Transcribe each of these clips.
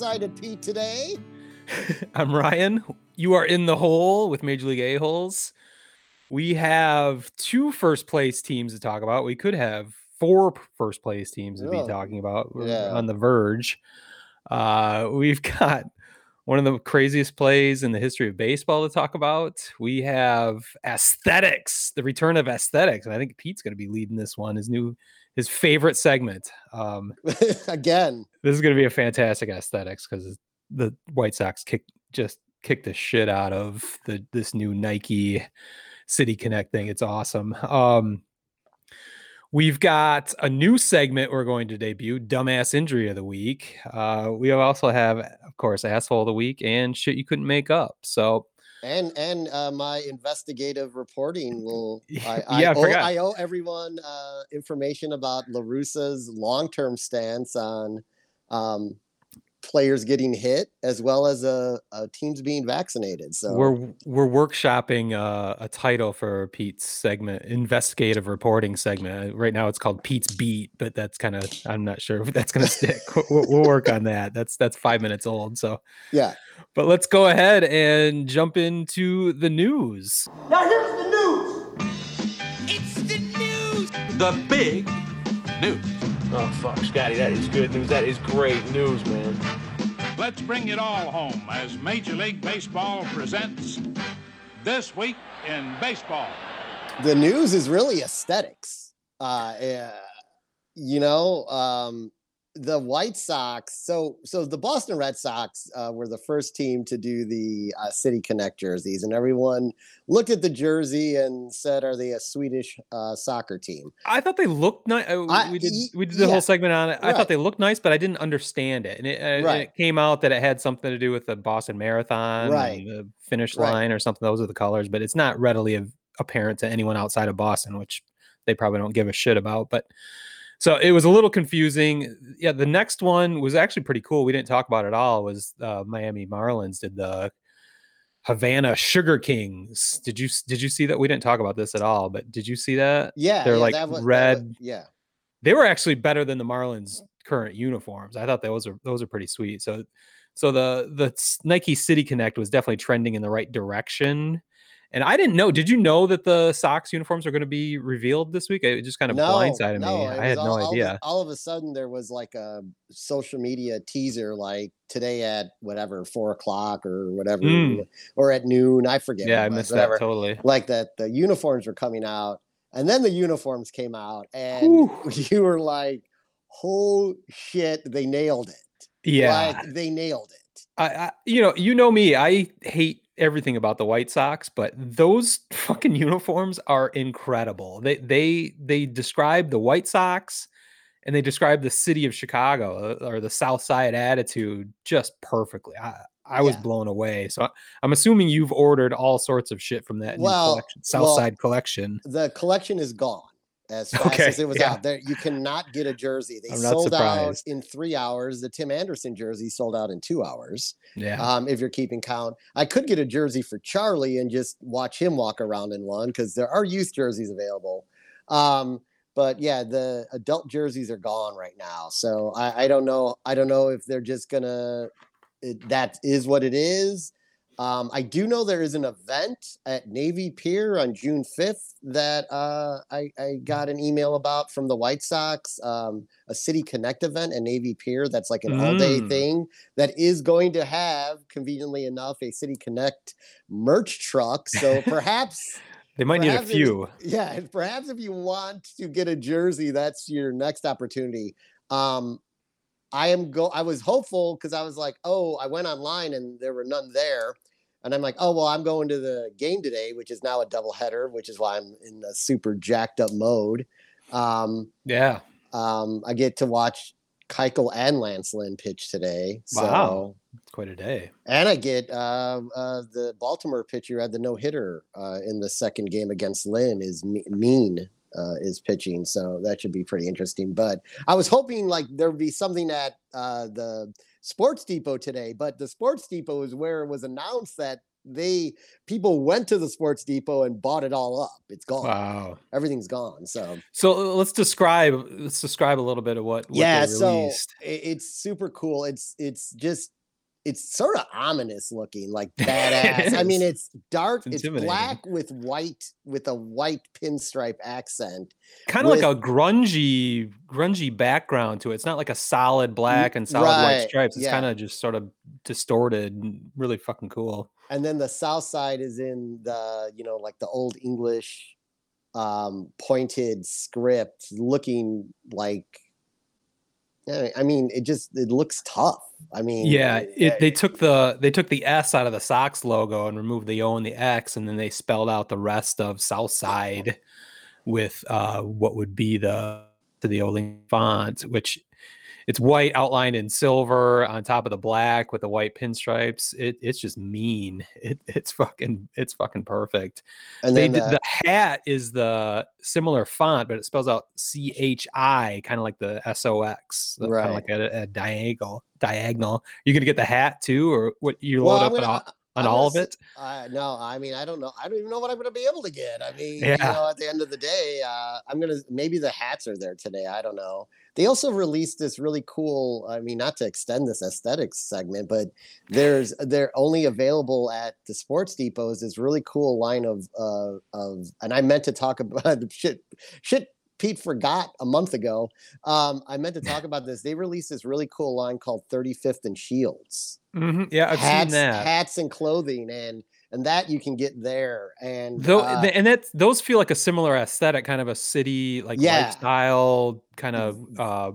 excited, Pete, today. I'm Ryan. You are in the hole with Major League A-holes. We have two first place teams to talk about. We could have four first place teams to be Oh, talking about. We're yeah. on the verge. Uh, we've got one of the craziest plays in the history of baseball to talk about. We have aesthetics, the return of aesthetics. And I think Pete's going to be leading this one, his new, his favorite segment. Um, Again. this is going to be a fantastic aesthetics because the White Sox kick just kicked the shit out of the this new Nike City Connect thing. It's awesome. Um, we've got a new segment we're going to debut: dumbass injury of the week. Uh, we also have, of course, asshole of the week and shit you couldn't make up. So And and uh, my investigative reporting will I, I, Yeah, I owe. I owe everyone uh, information about La Russa's long-term stance on um, players getting hit as well as uh, uh, teams being vaccinated. So we're we're workshopping uh, a title for Pete's segment, investigative reporting segment. Uh, Right now, it's called Pete's Beat, but that's kind of I'm not sure if that's going to stick. we'll, we'll work on that. That's that's five minutes old. So, yeah. but let's go ahead and jump into the news. Now here's the news. It's the news. The big news. Oh fuck, Scotty, that is good news. That is great news, man. Let's bring it all home as Major League Baseball presents This Week in Baseball. the news is really aesthetics. Uh, yeah, you know, um, the White Sox. So, so the Boston Red Sox uh, were the first team to do the uh, City Connect jerseys, and everyone looked at the jersey and said, "Are they a Swedish uh, soccer team?" I thought they looked nice. We did we did the yeah. whole segment on it. I Right. thought they looked nice, but I didn't understand it. And it, uh, and it came out that it had something to do with the Boston Marathon, Right. the finish Right. line, or something. Those are the colors, but it's not readily apparent to anyone outside of Boston, which they probably don't give a shit about. But so it was a little confusing. Yeah, the next one was actually pretty cool. We didn't talk about it at all. Was uh, Miami Marlins did the Havana Sugar Kings? Did you did you see that? We didn't talk about this at all, but did you see that? Yeah, They're yeah, like that wa- that wa- red yeah, they were actually better than the Marlins current uniforms. I thought those are those are pretty sweet. So so the the Nike City Connect was definitely trending in the right direction. And I didn't know. Did you know that the Sox uniforms are going to be revealed this week? It just kind of no, blindsided no, me. I had no all, of idea. All of a sudden, there was like a social media teaser, like today at whatever four o'clock or whatever, Mm. or at noon. I forget. Yeah, I was, missed whatever. that totally. Like that, the uniforms were coming out, and then the uniforms came out, and Whew. you were like, "Oh shit, they nailed it!" Yeah, like they nailed it. I, I you know you know me. I hate everything about the White Sox, but those fucking uniforms are incredible. They they they describe the White Sox and they describe the city of Chicago uh, or the South Side attitude just perfectly. I I was Yeah. blown away. So I'm assuming you've ordered all sorts of shit from that new Well, collection, South well, Side collection. The collection is gone as fast Okay, as it was yeah. out. There, you cannot get a jersey. They sold out in three hours. The Tim Anderson jersey sold out in two hours. Yeah. um, if you're keeping count. I could get a jersey for Charlie and just watch him walk around in one because there are youth jerseys available. Um, but yeah, the adult jerseys are gone right now. So I, I don't know. I don't know if they're just gonna. It, that is what it is. Um, I do know there is an event at Navy Pier on June 5th that uh, I, I got an email about from the White Sox, um, a City Connect event at Navy Pier. That's like an all day Mm. thing that is going to have, conveniently enough, a City Connect merch truck. So perhaps, they might need a perhaps if- few. yeah, perhaps if you want to get a jersey, that's your next opportunity. Um, I am go. I was hopeful because I was like, oh, I went online and there were none there, and I'm like, oh well, I'm going to the game today, which is now a doubleheader, which is why I'm in a super jacked up mode. Um, Yeah. um, I get to watch Keuchel and Lance Lynn pitch today. So, Wow. It's quite a day. And I get uh, uh, the Baltimore pitcher had the no hitter uh, in the second game against Lynn is Me- Mean uh, is pitching, so that should be pretty interesting. But I was hoping like there would be something at uh, the Sports Depot today, but the Sports Depot is where it was announced that they people went to the Sports Depot and bought it all up. It's gone. Wow. Everything's gone. So So uh, let's describe let's describe a little bit of what, what yeah, so it's super cool. It's it's just it's sort of ominous looking, like badass. I mean, it's dark. It's It's, black with white with a white pinstripe accent. kind of like a grungy grungy background to it. It's not like a solid black and solid white stripes. It's yeah. kind of just sort of distorted and really fucking cool. and then the south side is in the you know like the old english um pointed script looking like I I mean, it just it looks tough. I mean, Yeah, it, they took the they took the S out of the Sox logo and removed the O and the X, and then they spelled out the rest of Southside with uh, what would be the to the Oling font, which it's white outlined in silver on top of the black with the white pinstripes. It, it's just mean. It, it's fucking it's fucking perfect. and They did, the hat is the similar font, but it spells out C H I, kind of like the S O X, kind of like a, a diagonal. Diagonal. You gonna get the hat too, or what? You well, load I'm up gonna- on I'm all of it? Uh, no, I mean, I don't know. I don't even know what I'm going to be able to get. I mean, Yeah. you know, at the end of the day, uh, I'm going to maybe the hats are there today. I don't know. They also released this really cool. I mean, not to extend this aesthetics segment, but there's they're only available at the Sports Depots. This really cool line of uh, of, and I meant to talk about shit. Shit. Pete forgot a month ago. Um, I meant to talk about this. They released this really cool line called 35th and Shields Mhm, Yeah, I've hats, seen that. hats and clothing, and and that you can get there. And Though, uh, and that those feel like a similar aesthetic, kind of a city like Yeah. lifestyle, kind of uh,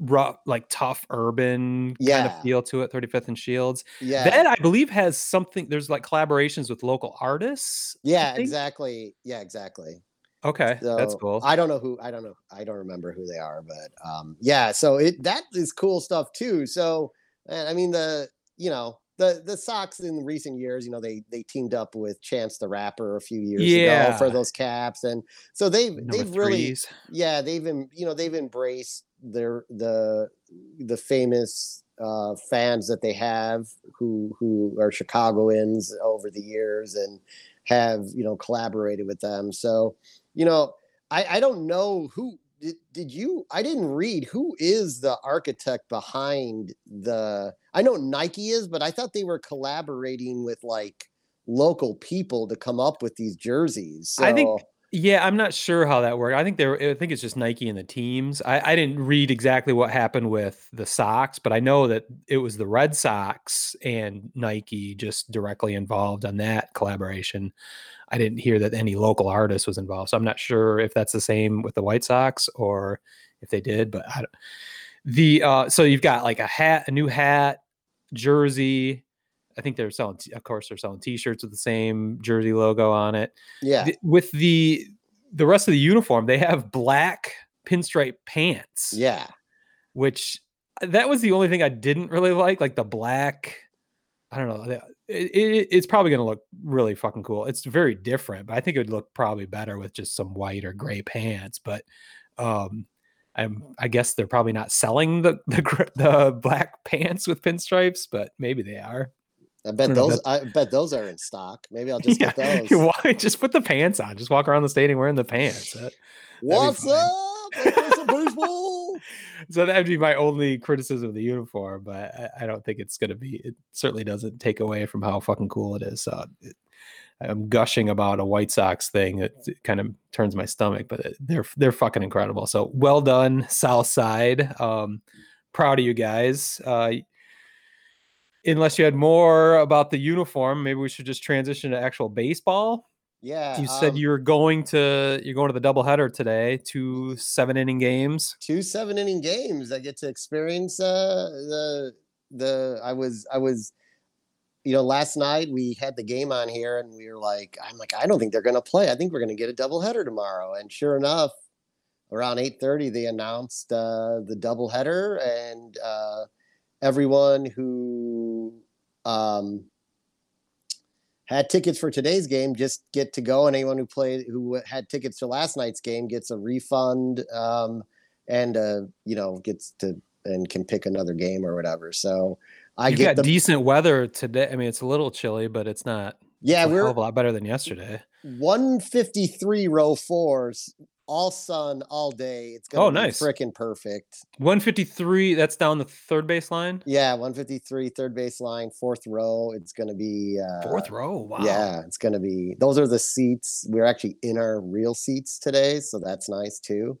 rough, like tough urban kind of feel to it. Thirty Fifth and Shields. yeah, That I believe has something. There's like collaborations with local artists. Yeah, exactly, yeah, exactly. Okay, that's cool. I don't know who I don't know I don't remember who they are, but um, yeah. So it that is cool stuff too. So I mean the you know the the Sox in recent years, you know they they teamed up with Chance the Rapper a few years ago for those caps, and so they've Number they've really yeah they've em- you know they've embraced their the the famous uh fans that they have who who are chicagoans over the years and have you know collaborated with them so you know i i don't know who did, did you i didn't read who is the architect behind the i know nike is but i thought they were collaborating with like local people to come up with these jerseys so I think Yeah, I'm not sure how that worked. I think there. I think it's just Nike and the teams. I, I didn't read exactly what happened with the Sox, but I know that it was the Red Sox and Nike just directly involved on that collaboration. I didn't hear that any local artist was involved, so I'm not sure if that's the same with the White Sox or if they did. But I don't, the uh, so you've got like a hat, a new hat, jersey. I think they're selling, t- of course, they're selling T-shirts with the same jersey logo on it yeah th- with the the rest of the uniform they have black pinstripe pants yeah which that was the only thing i didn't really like like the black i don't know the- it, it, it's probably going to look really fucking cool it's very different but i think it would look probably better with just some white or gray pants but um I'm, I guess they're probably not selling the the, the black pants with pinstripes, but maybe they are. I bet those. I bet those are in stock. Maybe I'll just get those. wa- just put the pants on. Just walk around the stadium wearing the pants. That- What's up? Baseball. so that'd be my only criticism of the uniform, but I, I don't think it's going to be. It certainly doesn't take away from how fucking cool it is. So it, I'm gushing about a White Sox thing. It, kind of turns my stomach, but it, they're they're fucking incredible. So well done, South Side. Um, proud of you guys. Uh, unless you had more about the uniform, maybe we should just transition to actual baseball. Yeah. You said um, you were going to you're going to the doubleheader today, two seven inning games. two seven inning games. I get to experience uh, the the. I was I was, you know, last night we had the game on here, and we were like, I'm like, I don't think they're going to play. I think we're going to get a doubleheader tomorrow. And sure enough, around eight thirty, they announced uh, the doubleheader, and uh, everyone who um, had tickets for today's game just get to go, and anyone who played who had tickets to last night's game gets a refund um, and uh, you know gets to and can pick another game or whatever. So I You've get got the decent weather today. I mean, it's a little chilly, but it's not. yeah. it's We're a lot better than yesterday. 153 row fours, all sun, all day. It's gonna Oh, be nice. freaking perfect. 153. That's down the third base line. Yeah, 153, third base line, fourth row. It's gonna be uh, Fourth row. Wow. Yeah, it's gonna be. Those are the seats. We're actually in our real seats today, so that's nice too.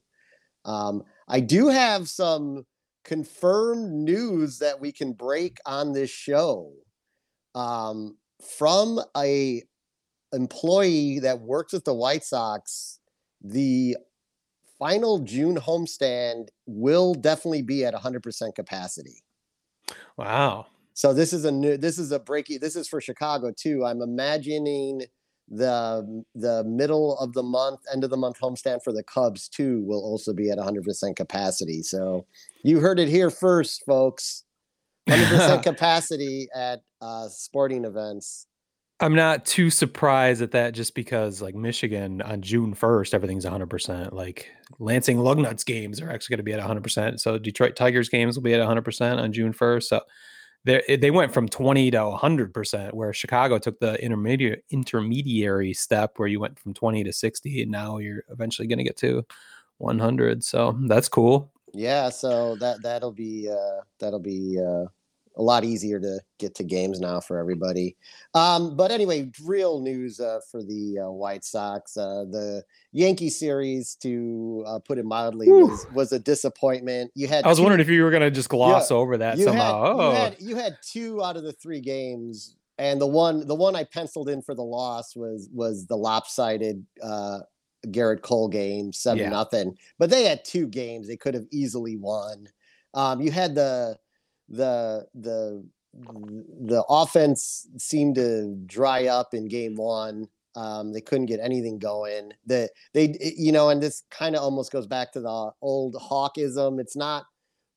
Um, I do have some confirmed news that we can break on this show um, from a employee that works with the White Sox. The final June homestand will definitely be at 100% capacity. Wow. So this is a new this is a breaky this is for Chicago too. I'm imagining the the middle of the month, end of the month homestand for the Cubs too will also be at 100% capacity. So you heard it here first, folks. 100% capacity at uh, sporting events. I'm not too surprised at that just because like Michigan on June 1st, everything's 100%. Like Lansing Lugnuts games are actually going to be at 100%. So Detroit Tigers games will be at 100% on June 1st. So they they went from 20 to 100%, where Chicago took the intermediate intermediary step where you went from 20 to 60, and now you're eventually going to get to 100. So that's cool. Yeah, so that that'll be uh, that'll be uh, a lot easier to get to games now for everybody. Um, but anyway, real news uh, for the uh, White Sox. Uh, the Yankee series, to uh, put it mildly, was was a disappointment. You had I was two- wondering if you were going to just gloss over that somehow. Had, oh, you had you had two out of the three games, and the one the one I penciled in for the loss was was the lopsided uh, Gerrit Cole game, seven Yeah. nothing. But they had two games they could have easily won. Um, you had the the the the offense seemed to dry up in game one. Um, they couldn't get anything going. That they you know, and this kind of almost goes back to the old hawkism. It's not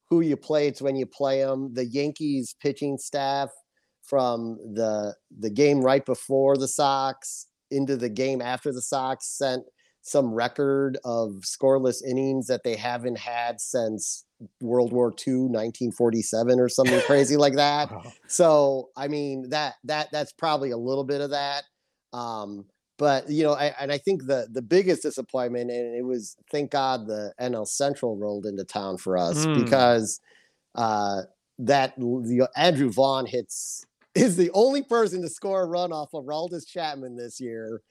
who you play; it's when you play them. The Yankees pitching staff from the the game right before the Sox into the game after the Sox sent some record of scoreless innings that they haven't had since World War II, 1947 or something crazy like that. wow. So I mean that that that's probably a little bit of that. Um, but you know, I, and I think the the biggest disappointment, and it was thank God the NL Central rolled into town for us Mm. because uh, that the Andrew Vaughn hits is the only person to score a run off of Aroldis Chapman this year.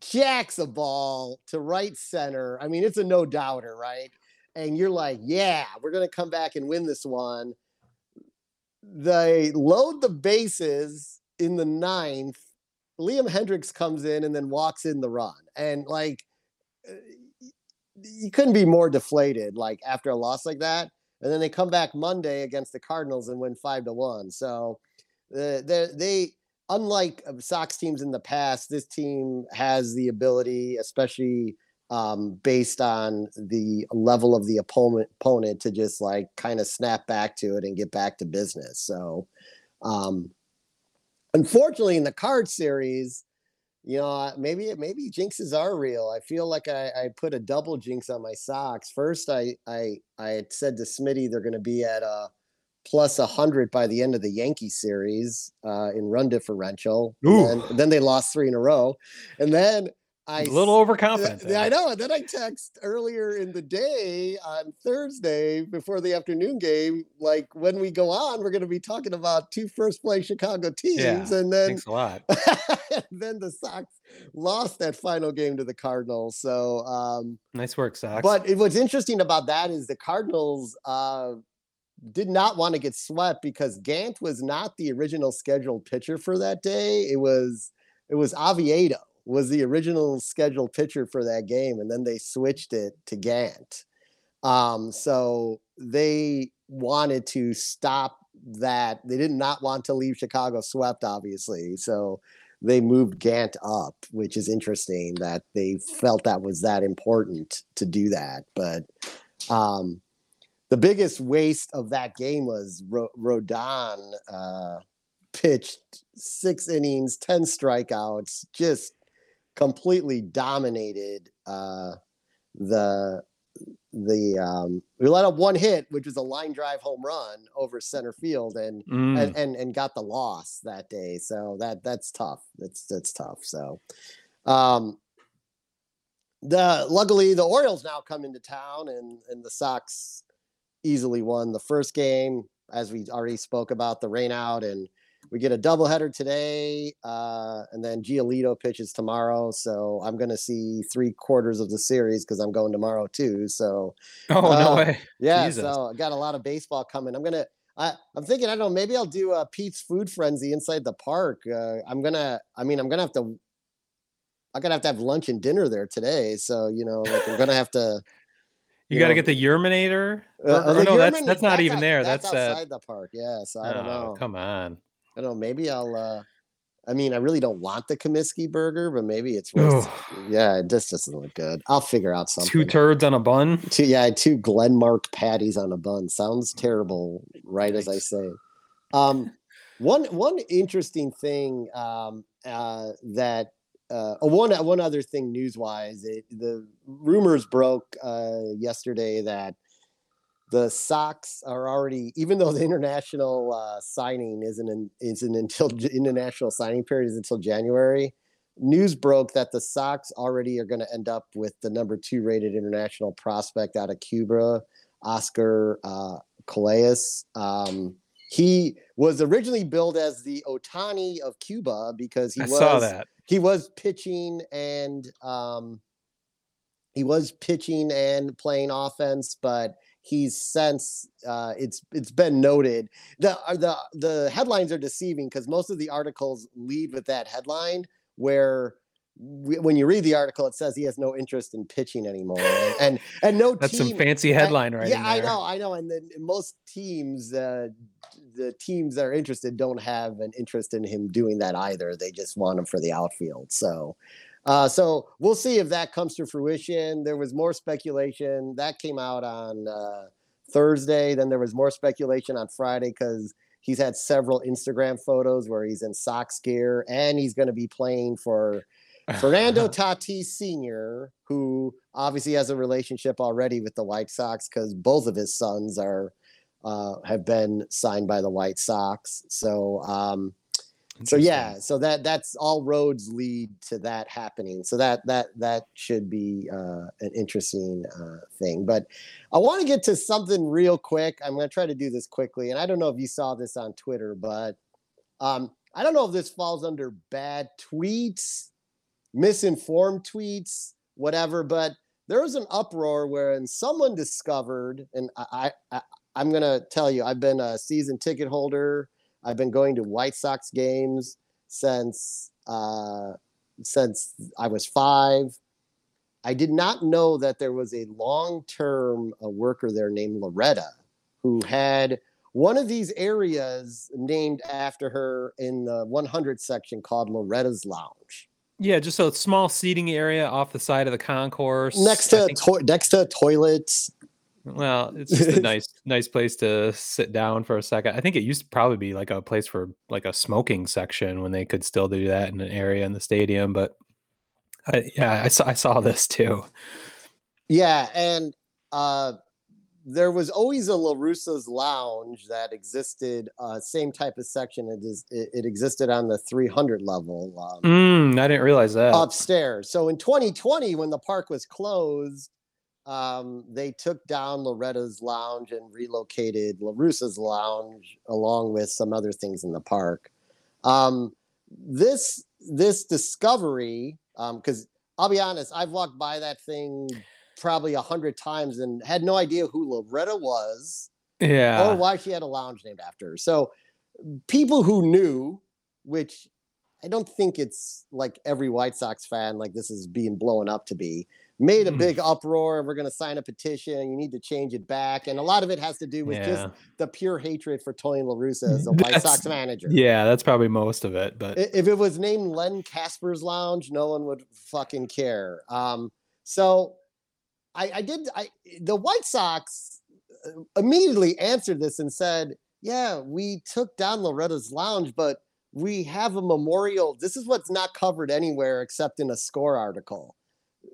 Jacks a ball to right center. I mean, it's a no doubter, right? And you're like, yeah, we're gonna come back and win this one they load the bases in the ninth. Liam Hendriks comes in and then walks in the run. And like, uh, you couldn't be more deflated, like after a loss like that. And then they come back Monday against the Cardinals and win five to one. So uh, they, they, unlike uh, Sox teams in the past, this team has the ability, especially um, based on the level of the opponent opponent to just like kind of snap back to it and get back to business. So, um, unfortunately, in the card series, you know, maybe maybe jinxes are real. I feel like I, I put a double jinx on my socks. First, I I I had said to Smitty they're going to be at a plus a hundred by the end of the Yankee series uh, in run differential. Ooh. And then they lost three in a row, and then I a little overconfident. yeah, I know. And then I text earlier in the day on Thursday before the afternoon game, like when we go on, we're going to be talking about two first place Chicago teams, Yeah, and then Thanks a lot. then the Sox lost that final game to the Cardinals. So, um, Nice work, Sox. but what's interesting about that is the Cardinals uh, did not want to get swept because Gant was not the original scheduled pitcher for that day. It was it was Oviedo was the original scheduled pitcher for that game, and then they switched it to Gant. Um, so they wanted to stop that. They did not want to leave Chicago swept, obviously. So they moved Gant up, which is interesting that they felt that was that important to do that. But um, the biggest waste of that game was Ro- Rodon uh, pitched six innings, 10 strikeouts, just completely dominated uh, the the um, we let up one hit, which was a line drive home run over center field, and Mm. and, and and got the loss that day. So that that's tough. That's that's tough. So um the luckily the Orioles now come into town and and the Sox easily won the first game as we already spoke about the rain out and we get a doubleheader today uh and then Giolito pitches tomorrow so I'm going to see 3 quarters of the series cuz I'm going tomorrow too so oh no uh, way. yeah, Jesus. so I got a lot of baseball coming. I'm gonna. I, I'm thinking. I don't know. Maybe I'll do a Pete's Food Frenzy inside the park. Uh, I'm gonna. I mean, I'm gonna have to. I'm gonna have to have lunch and dinner there today. So you know, like I'm gonna have to. You you got to get the Yerminator. Uh, the no, that's that's not even out- there. That's, That's, uh, outside the park. Yeah. So I don't oh, know. Come on. I don't know. Maybe I'll. uh I mean, I really don't want the Comiskey burger, but maybe it's worth. yeah, it just doesn't look good. I'll figure out something. Two turds on a bun. Two, yeah, two Glenmark patties on a bun. Sounds terrible, right as I say. Um, one one interesting thing um, uh, that uh, one one other thing news wise, the rumors broke uh, yesterday that the Sox are already, even though the international uh, signing isn't in, isn't until international signing period is until January. News broke that the Sox already are going to end up with the number two rated international prospect out of Cuba, Oscar uh. Um, he was originally billed as the Ohtani of Cuba because he I was he was pitching and um, he was pitching and playing offense, but he's since uh, it's it's been noted. The uh, the the headlines are deceiving because most of the articles lead with that headline where w- when you read the article it says he has no interest in pitching anymore. And and, and no That's team some fancy headline right yeah, I know, I know. And then most teams, uh, the teams that are interested don't have an interest in him doing that either. They just want him for the outfield. So, uh, so we'll see if that comes to fruition. There was more speculation that came out on uh, Thursday. Then there was more speculation on Friday because he's had several Instagram photos where he's in Sox gear and he's going to be playing for Fernando Tatis Sr., who obviously has a relationship already with the White Sox because both of his sons are uh, have been signed by the White Sox. So, um, so yeah, so that that's all roads lead to that happening. So that that that should be uh, an interesting uh, thing. But I want to get to something real quick. I'm going to try to do this quickly, and I don't know if you saw this on Twitter, but um, I don't know if this falls under bad tweets misinformed tweets, whatever. But there was an uproar wherein someone discovered, and I, I, I am gonna tell you, I've been a season ticket holder. I've been going to White Sox games since uh, since I was five. I did not know that there was a long-term uh, worker there named Loretta who had one of these areas named after her in the 100 section called Loretta's Lounge. Yeah, just a small seating area off the side of the concourse. next to to- next to toilets. Well, it's just a nice nice place to sit down for a second. I think it used to probably be like a place for like a smoking section when they could still do that in an area in the stadium. But I, yeah, I saw I saw this too. Yeah, and uh, there was always a La Russa's Lounge that existed, uh, same type of section. It is it, it existed on the 300 level um, Mm, I didn't realize that. upstairs. So in 2020, when the park was closed, um, they took down Loretta's Lounge and relocated La Russa's Lounge along with some other things in the park. Um, this this discovery, because I'll be honest, I've walked by that thing probably a hundred times and had no idea who Loretta was yeah. or why she had a lounge named after her. So people who knew, which I don't think it's like every White Sox fan like this is being blown up to be, made a Mm. big uproar. We're going to sign a petition. You need to change it back, and a lot of it has to do with yeah. just the pure hatred for Tony La Russa as the White Sox manager. yeah, that's probably most of it. But If it was named Len Kasper's Lounge, no one would fucking care. Um, so I, I did. I the White Sox uh, immediately answered this and said, "Yeah, we took down Loretta's Lounge, but we have a memorial. This is what's not covered anywhere except in a score article.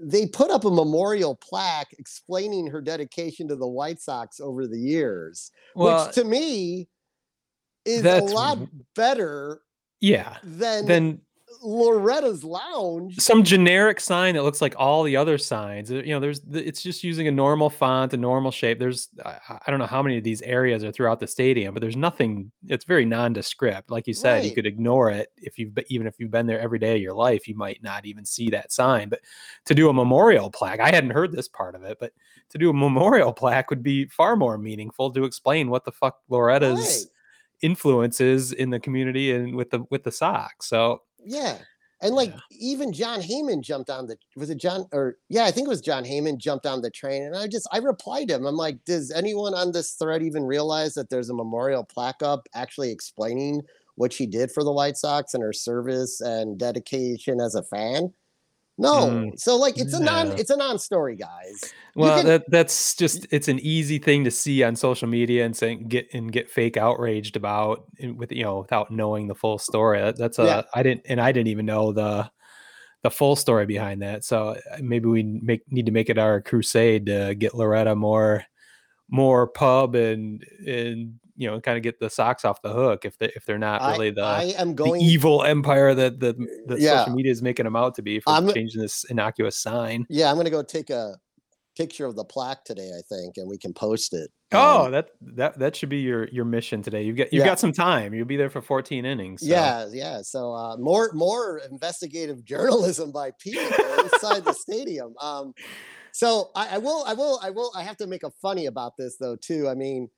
They put up a memorial plaque explaining her dedication to the White Sox over the years, Well, which to me is a lot better yeah. than Then Loretta's Lounge. some generic sign that looks like all the other signs. uh, You know, there's it's just using a normal font, a normal shape. There's I, I don't know how many of these areas are throughout the stadium, but there's nothing. It's very nondescript. Like you said, you could ignore it if you've even if you've been there every day of your life, you might not even see that sign. But to do a memorial plaque, I hadn't heard this part of it, but to do a memorial plaque would be far more meaningful to explain what the fuck Loretta's Right. influences in the community and with the with the Sox. So Yeah. And like even Jon Heyman jumped on the was it Jon or yeah, I think it was Jon Heyman jumped on the train and I just I replied to him. I'm like, does anyone on this thread even realize that there's a memorial plaque up actually explaining what she did for the White Sox and her service and dedication as a fan? No. Mm, so like it's a non no. it's a non-story, guys. Well, can- that that's just it's an easy thing to see on social media and saying get and get fake outraged about with you know without knowing the full story. That, that's a Yeah. I didn't and I didn't even know the the full story behind that. So maybe we make need to make it our crusade to get Loretta more more pub and and you know kind of get the socks off the hook if they if they're not I, really the I am the going evil empire that the, the Yeah. social media is making them out to be for I'm- changing this innocuous sign. yeah, I'm gonna go take a picture of the plaque today, I think, and we can post it. Oh, Um, that that that should be your your mission today. You've got you've Yeah. got some time. You'll be there for 14 innings. so- Yeah, yeah. So uh, more more investigative journalism by people inside the stadium. Um, so I, I will, I will, I will. I have to make a funny about this though too. I mean,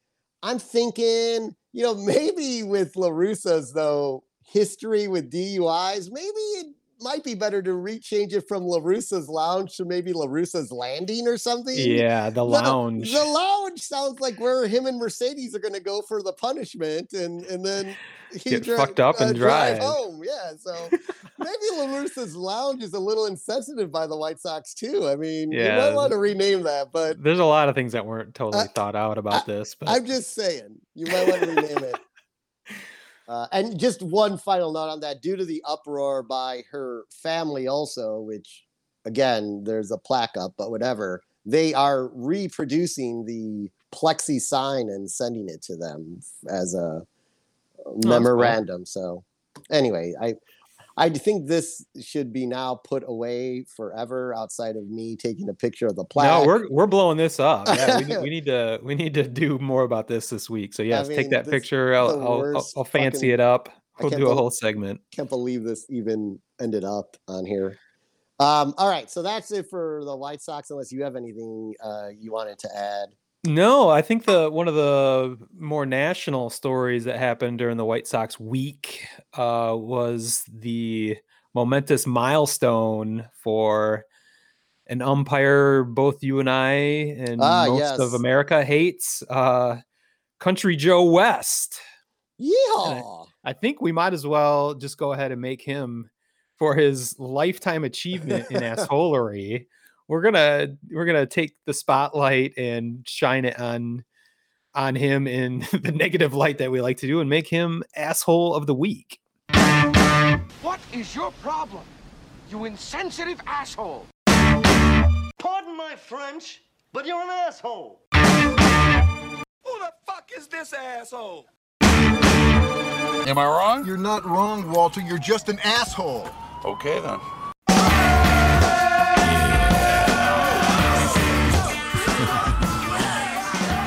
I'm thinking, you know, maybe with La Russa's though history with DUIs, maybe it might be better to rechange it from La Russa's lounge to maybe La Russa's landing or something. Yeah, the The- lounge. The lounge sounds like where him and Mercedes are going to go for the punishment, and and then he Get dri- fucked up uh, and drive. home. Yeah, so maybe La Russa's lounge is a little insensitive by the White Sox too. I mean, you might want to rename that, but There's a lot of things that weren't totally I- thought out about this, but I'm just saying you might want to rename it. Uh, and just one final note on that: due to the uproar by her family, also, which again, there's a plaque up, but whatever, they are reproducing the plexi sign and sending it to them as a cool. memorandum. So, anyway, I I think this should be now put away forever outside of me taking a picture of the plaque. no, we're we're blowing this up. Yeah, we, need- we need to we need to do more about this this week. So yes, mean, take that picture. I'll, I'll, I'll, I'll fancy fucking- it up. We'll do a bel- whole segment. can't believe this even ended up on here. Um, all right, so that's it for the White Sox. Unless you have anything uh, you wanted to add. No, I think the one of the more national stories that happened during the White Sox week uh, was the momentous milestone for an umpire both you and I and Ah, most of. America hates, uh, Country Joe West. Yeehaw! I think we might as well just go ahead and make him for his lifetime achievement in assholery. We're gonna we're gonna take the spotlight and shine it on on him in the negative light that we like to do and make him asshole of the week. What is your problem? You insensitive asshole. Pardon my French, but you're an asshole. Who the fuck is this asshole? Am I wrong? You're not wrong, Walter. You're just an asshole. Okay then.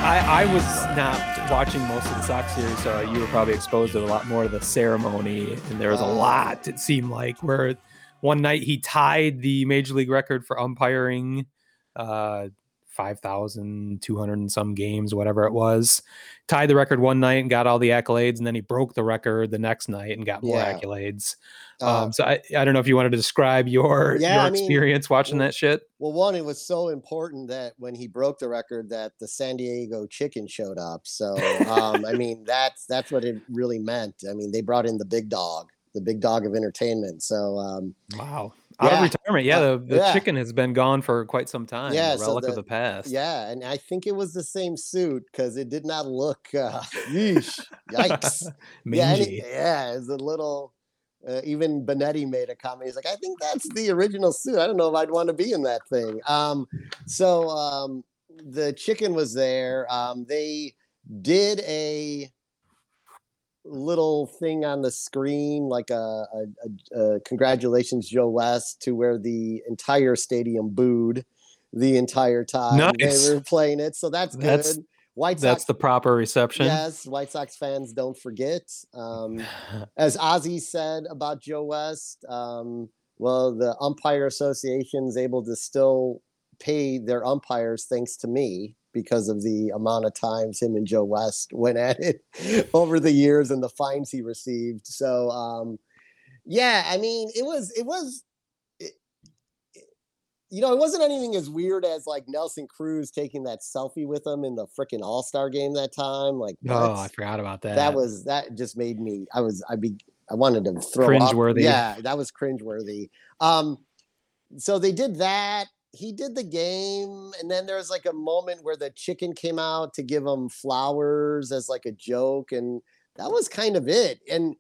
I, I was not watching most of the Sox series, so you were probably exposed to a lot more of the ceremony, and there was a Oh. lot. It seemed like where one night he tied the major league record for umpiring, uh, five thousand two hundred and some games, whatever it was. Tied the record one night and got all the accolades, and then he broke the record the next night and got more Yeah. accolades. Uh, um, so I, I don't know if you wanted to describe your Yeah, your I mean, experience watching well- that shit. well, one, it was so important that when he broke the record, that the San Diego Chicken showed up. So, um, I mean, that's that's what it really meant. I mean, they brought in the big dog, the big dog of entertainment. So, um, Wow. Out Yeah. of retirement. Yeah, Uh, the, the yeah. chicken has been gone for quite some time. Yeah, a so relic of the- the past. yeah, and I think it was the same suit because it did not look. Uh, yeesh, yikes. yeah, it, yeah, it's a little, Uh, even Benetti made a comment. He's like, I think that's the original suit. I don't know if I'd want to be in that thing. Um, so um, the chicken was there. Um, they did a little thing on the screen, like a, a, a, a congratulations, Joe West, to where the entire stadium booed the entire time Nice. they were playing it. So that's good. That's- White Sox That's the proper reception. Yes, White Sox fans don't forget. Um, as Ozzie said about Joe West, um, well, the umpire association is able to still pay their umpires thanks to me because of the amount of times him and Joe West went at it over the years and the fines he received. So, um, yeah, I mean, it was it was. You know, it wasn't anything as weird as like Nelson Cruz taking that selfie with him in the freaking All Star game that time. Like, Oh, I forgot about that. that was that just made me i was i be i wanted to throw up. Cringeworthy. yeah that was cringeworthy um so they did that he did the game and then there was like a moment where the chicken came out to give him flowers as like a joke and that was kind of it and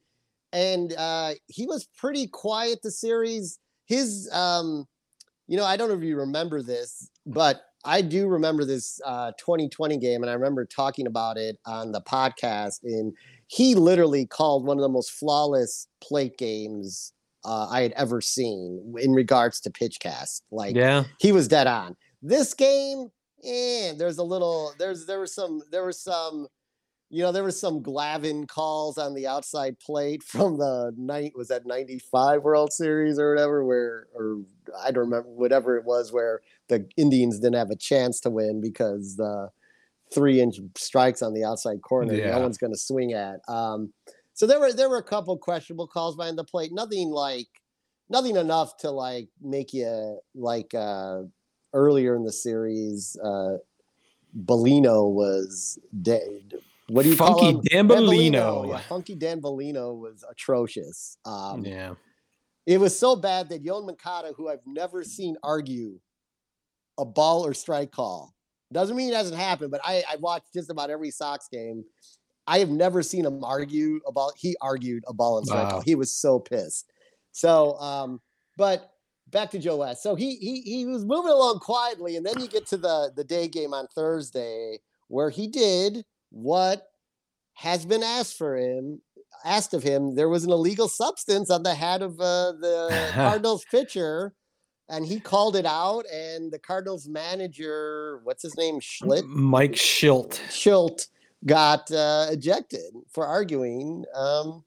and uh he was pretty quiet the series his um you know i don't know if you remember this but I do remember this uh, 2020 game, and I remember talking about it on the podcast. And he literally called one of the most flawless plate games uh, I had ever seen in regards to pitch cast. Like, yeah. he was dead on. This game, eh, there's a little, there's there was some, there was some, you know, there was some Glavine calls on the outside plate from the night was that 95 World Series or whatever, where or I don't remember whatever it was where the Indians didn't have a chance to win because the three inch strikes on the outside corner, Yeah. no one's gonna swing at. Um, so there were there were a couple questionable calls behind the plate, nothing like nothing enough to like make you like uh earlier in the series uh Bellino was dead. What do you call him? Funky him? Dan Bellino. Yeah, Funky Dan Bellino was atrocious. Um, yeah. It was so bad that Yoán Moncada, who I've never seen argue a ball or strike call, doesn't mean it hasn't happened, but I, I watched just about every Sox game. I have never seen him argue about. He argued a ball and strike call. He was so pissed. So, um, but back to Joe West. So he he he was moving along quietly, and then you get to the the day game on Thursday where he did what has been asked for him asked of him there was an illegal substance on the hat of uh, the cardinals pitcher and he called it out and the cardinals manager what's his name Shildt Mike Shildt. Shildt got uh, ejected for arguing um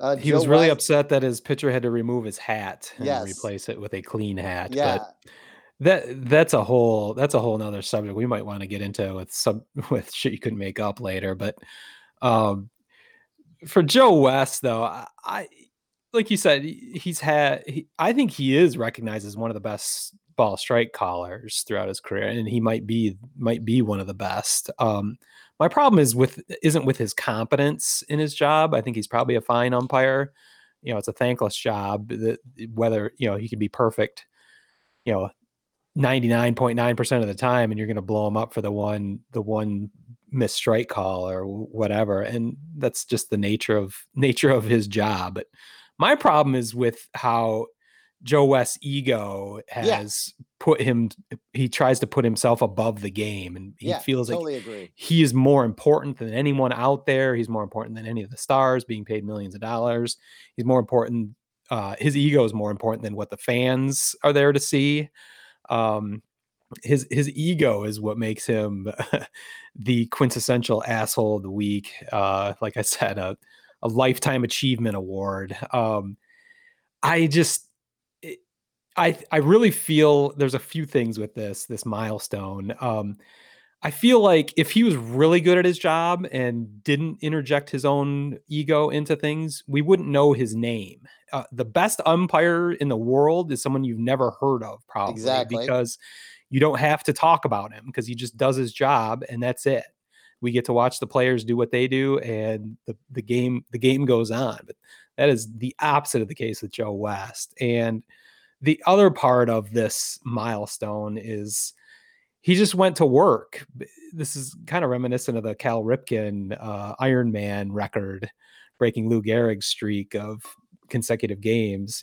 uh, He Joe was really West- upset that his pitcher had to remove his hat and Yes. replace it with a clean hat. yeah But that that's a whole that's a whole nother subject we might want to get into with some with shit you couldn't make up later. But um for Joe West though, I, I like you said, he's had he, I think he is recognized as one of the best ball strike callers throughout his career, and he might be might be one of the best. Um my problem is with isn't with his competence in his job. I think he's probably a fine umpire. You know, it's a thankless job that whether, you know, he could be perfect, you know, 99.9% of the time and you're going to blow him up for the one the one missed strike call or whatever and that's just the nature of nature of his job but my problem is with how Joe West's ego Yeah. has put him he tries to put himself above the game and he yeah feels like agree he is more important than anyone out there. He's more important than any of the stars being paid millions of dollars. He's more important. Uh, his ego is more important than what the fans are there to see. Um, his his ego is what makes him the quintessential asshole of the week. Uh, like I said, a, a lifetime achievement award. Um, I just it- I I really feel there's a few things with this this milestone. Um, I feel like if he was really good at his job and didn't interject his own ego into things, we wouldn't know his name. Uh, the best umpire in the world is someone you've never heard of, probably Exactly. because you don't have to talk about him because he just does his job and that's it. We get to watch the players do what they do, and the, the game the game goes on. But that is the opposite of the case with Joe West. And the other part of this milestone is he just went to work. This is kind of reminiscent of the Cal Ripken uh, Iron Man record, breaking Lou Gehrig's streak of consecutive games.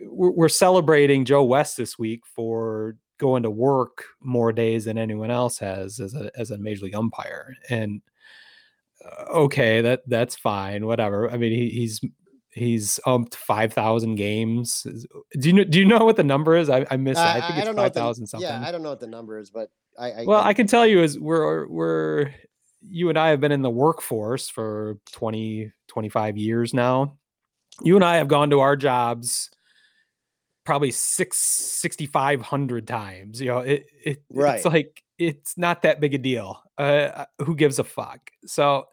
We're, we're celebrating Joe West this week for going to work more days than anyone else has as a as a major league umpire, and uh, okay, that that's fine, whatever. I mean, he, he's he's umped five thousand games. Do you know? Do you know what the number is? I, I missed. that. I, think it's know what the- thousand something. Yeah, I don't know what the number is, but I, I Well, I can tell you is we're we're you and I have been in the workforce for 20 25 years now. You and I have gone to our jobs probably six sixty five hundred times. You know, it, it Right. it's like it's not that big a deal. Uh who gives a fuck? So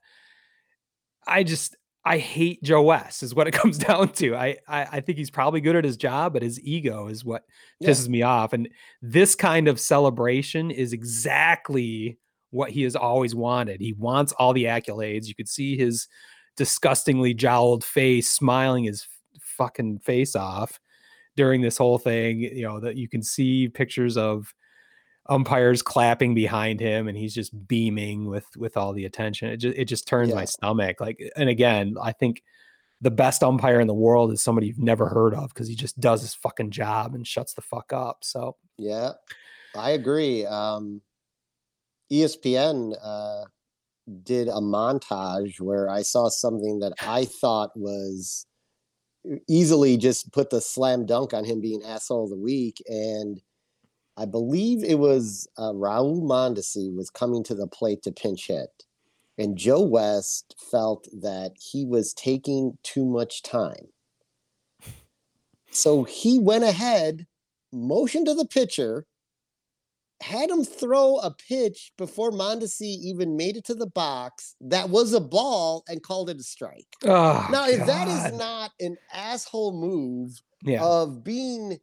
I just I hate Joe West is what it comes down to. I, I I think he's probably good at his job, but his ego is what Yeah. pisses me off. And this kind of celebration is exactly what he has always wanted. He wants all the accolades. You could see his disgustingly jowled face smiling his fucking face off during this whole thing. You know, that you can see pictures of umpires clapping behind him and he's just beaming with with all the attention. It just it just turns my stomach. Like and again, I think the best umpire in the world is somebody you've never heard of because he just does his fucking job and shuts the fuck up. So Yeah, I agree. Um, ESPN uh, did a montage where I saw something that I thought was easily just put the slam dunk on him being asshole of the week, and I believe it was uh, Raul Mondesi was coming to the plate to pinch hit, and Joe West felt that he was taking too much time. So he went ahead, motioned to the pitcher, had him throw a pitch before Mondesi even made it to the box that was a ball and called it a strike. oh, now, if that is not an asshole move yeah. of being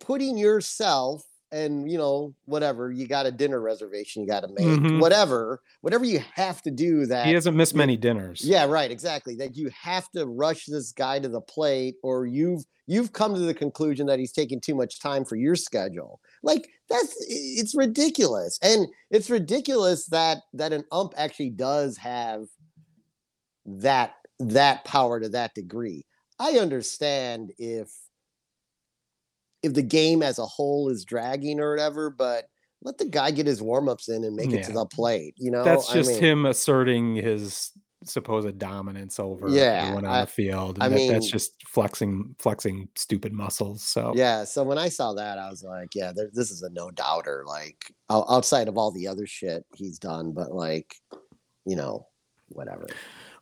putting yourself and you know whatever you got a dinner reservation you got to make Mhm. whatever whatever you have to do that he hasn't missed you- many dinners. yeah, right, exactly. That you have to rush this guy to the plate, or you've you've come to the conclusion that he's taking too much time for your schedule. Like that's it's ridiculous, and it's ridiculous that that an ump actually does have that that power to that degree. I understand if if the game as a whole is dragging or whatever, but let the guy get his warm-ups in and make it to the plate. You know, That's I just mean- him asserting his supposed dominance over Yeah, everyone on I- the field. I And that, that's just flexing flexing stupid muscles. So Yeah. So when I saw that, I was like, yeah, there, this is a no doubter. Like outside of all the other shit he's done, but like, you know, whatever.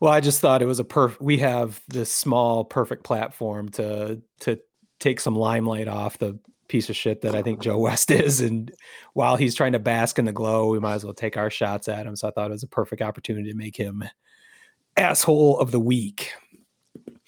Well, I just thought it was a perf. We have this small, perfect platform to to take some limelight off the piece of shit that I think Joe West is, and while he's trying to bask in the glow, we might as well take our shots at him. So I thought it was a perfect opportunity to make him asshole of the week.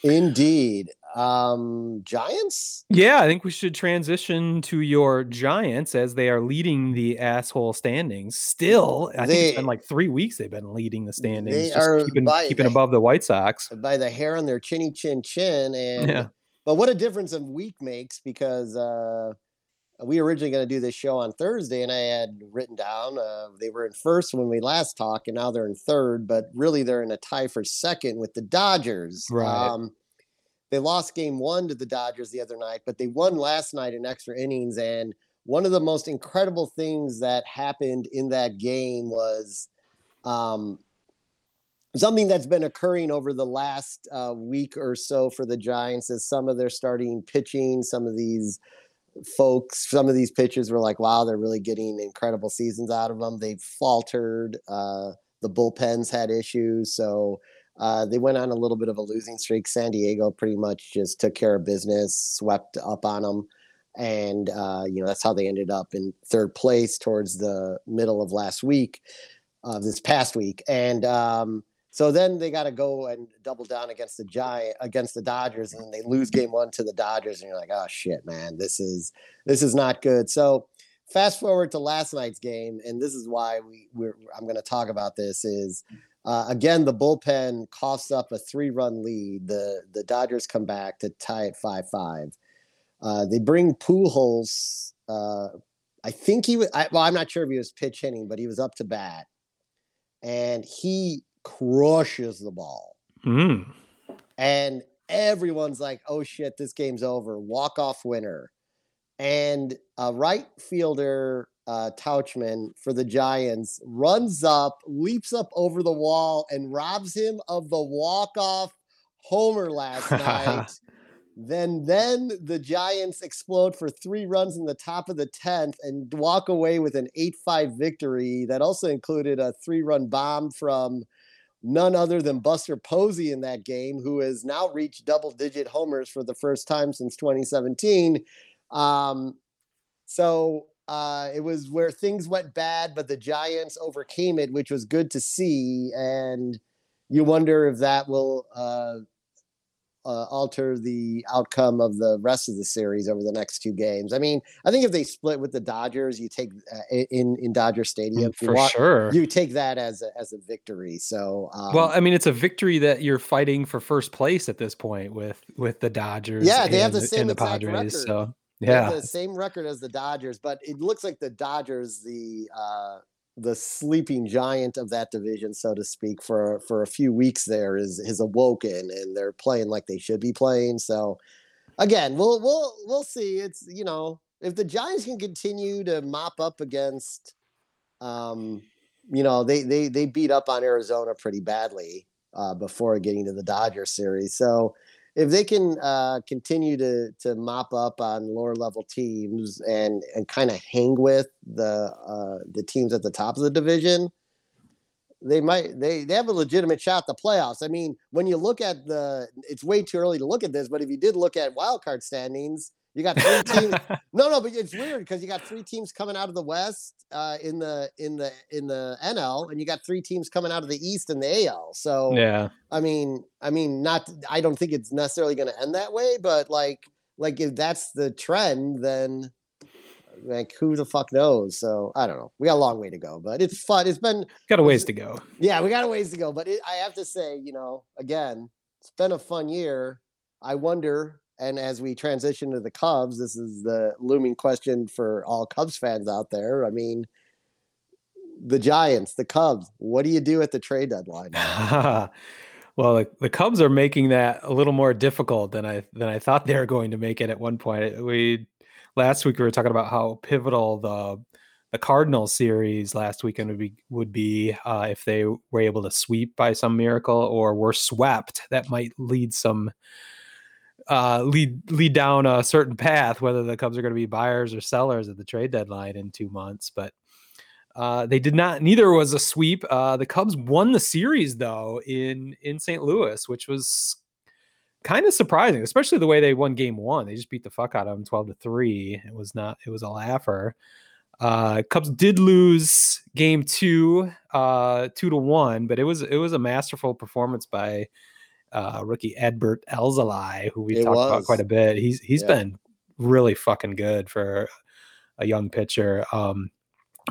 Indeed. Um Giants? Yeah, I think we should transition to your Giants as they are leading the asshole standings. Still, I think it's been like three weeks they've been leading the standings, just are keeping keeping the- above the White Sox. By the hair on their chinny chin chin. And Yeah. But what a difference a week makes because uh we were originally going to do this show on Thursday, and I had written down uh, they were in first when we last talked, and now they're in third. But really, they're in a tie for second with the Dodgers. Right. Um, they lost game one to the Dodgers the other night, but they won last night in extra innings. And one of the most incredible things that happened in that game was um, something that's been occurring over the last uh, week or so for the Giants is some of their starting pitching, some of these folks, some of these pitchers were like, wow, they're really getting incredible seasons out of them. They've faltered. Uh, the bullpens had issues. So uh, they went on a little bit of a losing streak. San Diego pretty much just took care of business, swept up on them. And, uh, you know, that's how they ended up in third place towards the middle of last week, this past week. And, um, so then they got to go and double down against the Giant against the Dodgers, and they lose game one to the Dodgers, and you're like, oh shit, man, this is this is not good. So fast forward to last night's game, and this is why we we're I'm going to talk about this is. Uh, again, the bullpen coughs up a three-run lead. The the Dodgers come back to tie it five-five. Uh, they bring Pujols. Uh, I think he was. I, well, I'm not sure if he was pitch hitting, but he was up to bat, and he crushes the ball. Mm. And everyone's like, "Oh shit, this game's over." Walk off winner, and a right fielder uh, Tauchman for the Giants runs up, leaps up over the wall, and robs him of the walk off homer last night. Then, then the Giants explode for three runs in the top of the tenth and walk away with an eight-five victory. That also included a three-run bomb from none other than Buster Posey in that game, who has now reached double-digit homers for the first time since 2017. Um, so uh, it was where things went bad, but the Giants overcame it, which was good to see. And you wonder if that will uh, uh, alter the outcome of the rest of the series over the next two games. I mean, I think if they split with the Dodgers, you take uh, in in Dodger Stadium you Mm, for want- sure. You take that as a as a victory. So um, well, I mean, it's a victory that you're fighting for first place at this point with with the Dodgers. Yeah, they have the same the exact Padres. record. So They have yeah, the same record as the Dodgers, but it looks like the Dodgers, the uh, the sleeping giant of that division, so to speak, for for a few weeks there is is awoken and they're playing like they should be playing. So again, we'll we'll we'll see. It's you know if the Giants can continue to mop up against, um, you know they they they beat up on Arizona pretty badly uh, before getting to the Dodger series. So if they can uh, continue to to mop up on lower level teams and and kind of hang with the uh, the teams at the top of the division, they might they they have a legitimate shot at the playoffs. I mean, when you look at the, it's way too early to look at this, but if you did look at wild card standings, you got three teams. No, no, but it's weird because you got three teams coming out of the West uh, in the in the in the NL, and you got three teams coming out of the East in the AL. So yeah. I mean, I mean, not. I don't think it's necessarily going to end that way, but like, like if that's the trend, then like who the fuck knows? So I don't know. We got a long way to go, but it's fun. It's been Got a ways to go. yeah, we got a ways to go, but it, I have to say, you know, again, it's been a fun year. I wonder, and as we transition to the Cubs, this is the looming question for all Cubs fans out there. I mean, the Giants, the Cubs, what do you do at the trade deadline? well, the, the Cubs are making that a little more difficult than I than I thought they were going to make it at one point. We last week we were talking about how pivotal the the Cardinals series last weekend would be would be uh, if they were able to sweep by some miracle or were swept. That might lead some uh, lead lead down a certain path, whether the Cubs are going to be buyers or sellers at the trade deadline in two months. But uh, they did not. Neither was a sweep. Uh, the Cubs won the series though in in St. Louis, which was kind of surprising, especially the way they won Game One. They just beat the fuck out of them, twelve to three. It was not. It was a laugher. Uh, Cubs did lose Game Two, uh, two to one, but it was it was a masterful performance by uh, rookie Adbert Alzolay, who we talked about quite a bit. He's he's Yeah. been really fucking good for a young pitcher. Um,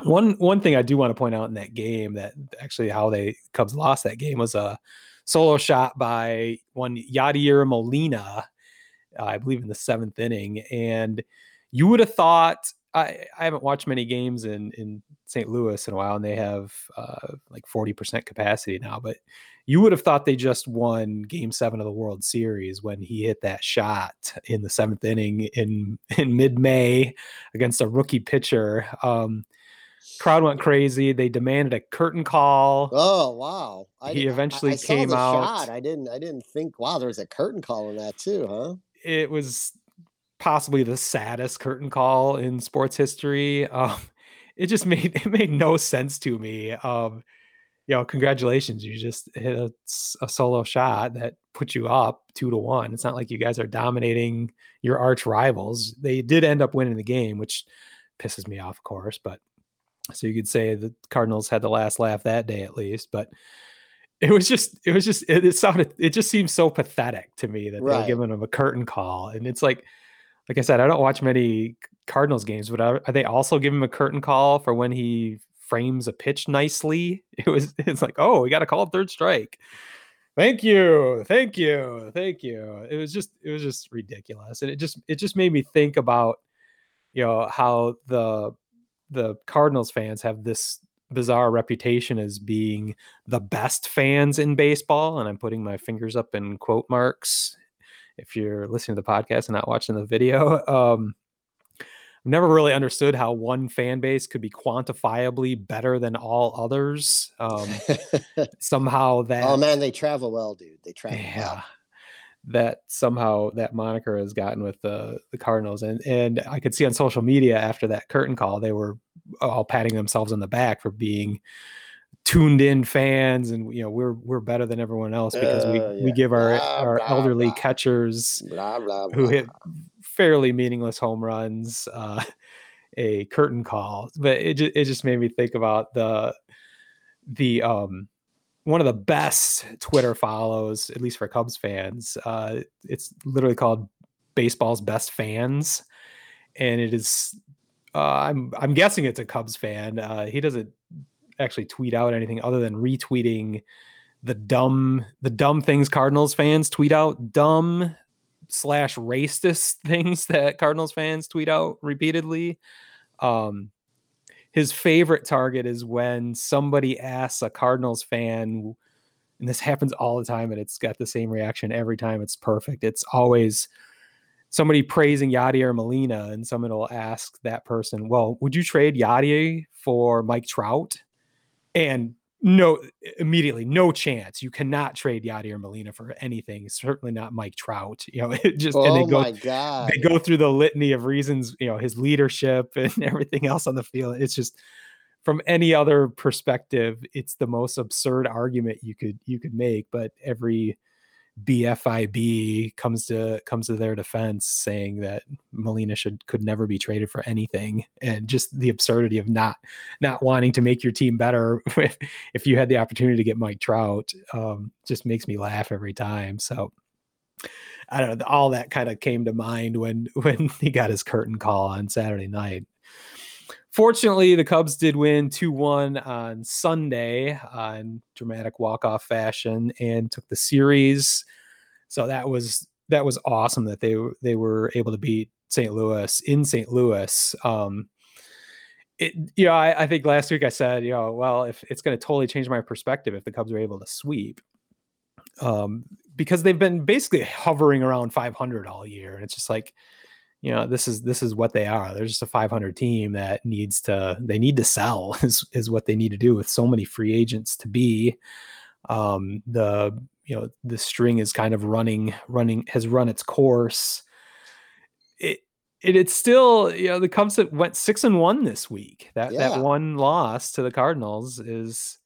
one one thing I do want to point out in that game that actually how they Cubs lost that game was a solo shot by one Yadier Molina, uh, I believe in the seventh inning, and you would have thought I, I haven't watched many games in in St. Louis in a while, and they have uh, like forty percent capacity now, but you would have thought they just won Game Seven of the World Series when he hit that shot in the seventh inning in in mid May against a rookie pitcher. Um, crowd went crazy. They demanded a curtain call. Oh wow! He I- eventually I saw came out. Shot. I didn't. I didn't think. Wow, there was a curtain call in that too, huh? it was possibly the saddest curtain call in sports history. Um, it just made it made no sense to me. Um, you know, congratulations, you just hit a solo shot that put you up two to one. It's not like you guys are dominating your arch rivals. They did end up winning the game, which pisses me off, of course. But so you could say the Cardinals had the last laugh that day at least, but. It was just, it was just, it, it sounded, it just seems so pathetic to me that they're giving him a curtain call. And it's like, like I said, I don't watch many Cardinals games, but are, are they also giving him a curtain call for when he frames a pitch nicely? It was it's like, oh, we got to call third strike. Thank you, thank you, thank you. It was just it was just ridiculous, and it just it just made me think about you know how the the Cardinals fans have this bizarre reputation as being the best fans in baseball, and I'm putting my fingers up in quote marks if you're listening to the podcast and not watching the video. Um, never really understood how one fan base could be quantifiably better than all others. Um, somehow that oh man, they travel well, dude. They travel yeah well. that somehow that moniker has gotten with the the Cardinals and and I could see on social media after that curtain call they were all patting themselves on the back for being tuned in fans and you know we're we're better than everyone else because we Uh, we give our Blah, our blah, elderly blah. catchers who hit fairly meaningless home runs uh a curtain call but it just, it just made me think about the the um one of the best twitter follows at least for cubs fans uh it's literally called baseball's best fans and it is uh i'm i'm guessing it's a cubs fan uh he doesn't actually tweet out anything other than retweeting the dumb the dumb things cardinals fans tweet out dumb slash racist things that Cardinals fans tweet out repeatedly. Um, his favorite target is when somebody asks a Cardinals fan, and this happens all the time, and it's got the same reaction every time. It's perfect. It's always somebody praising Yadier Molina, and someone will ask that person, "Well, would you trade Yadier for Mike Trout?" And no, immediately, no chance. You cannot trade Yadier Molina for anything. Certainly not Mike Trout. You know, it just and Oh they go my god. they go through the litany of reasons, you know, his leadership and everything else on the field. It's just from any other perspective, it's the most absurd argument you could you could make. But every BFIB comes to comes to their defense, saying that Molina should could never be traded for anything, and just the absurdity of not not wanting to make your team better if, if you had the opportunity to get Mike Trout, um, just makes me laugh every time. So I don't know. All that kind of came to mind when when he got his curtain call on Saturday night. Fortunately, the Cubs did win 2 1 on Sunday on dramatic walk off fashion and took the series. So that was that was awesome that they they were able to beat St. Louis in St. Louis. Um, it, you know, I, I think last week I said, you know, well, if it's going to totally change my perspective if the Cubs are able to sweep, um, because they've been basically hovering around 500 all year, and it's just like, you know, this is this is what they are. They're just a 500 team that needs to they need to sell is is what they need to do with so many free agents to be. Um, the you know the string is kind of running running has run its course. It it it's still you know the Cubs that went six and one this week. That Yeah. that one loss to the Cardinals is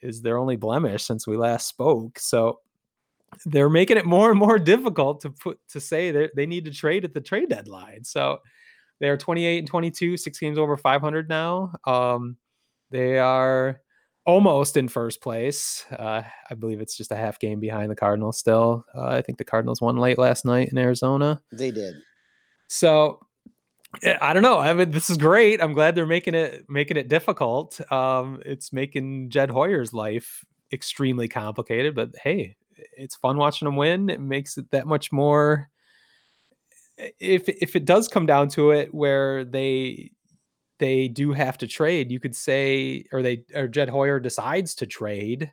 is their only blemish since we last spoke. So they're making it more and more difficult to put to say that they need to trade at the trade deadline. So they're 28 and 22, six games over 500 now. Um, they are almost in first place. Uh, I believe it's just a half game behind the Cardinals still. Uh, I think the Cardinals won late last night in Arizona. They did. So I don't know. I mean, this is great. I'm glad they're making it making it difficult. Um, it's making Jed Hoyer's life extremely complicated, but hey, it's fun watching them win. It makes it that much more. If if it does come down to it, where they they do have to trade, you could say, or they or Jed Hoyer decides to trade.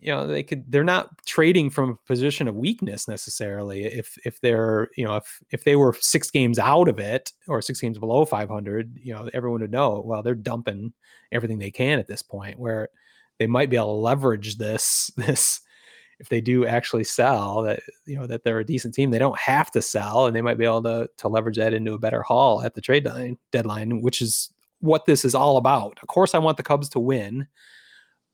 You know, they could. They're not trading from a position of weakness necessarily. If if they're you know if if they were six games out of it or six games below 500, you know, everyone would know. Well, they're dumping everything they can at this point. Where they might be able to leverage this this if they do actually sell that you know that they're a decent team they don't have to sell and they might be able to to leverage that into a better haul at the trade deadline, deadline which is what this is all about. Of course i want the cubs to win.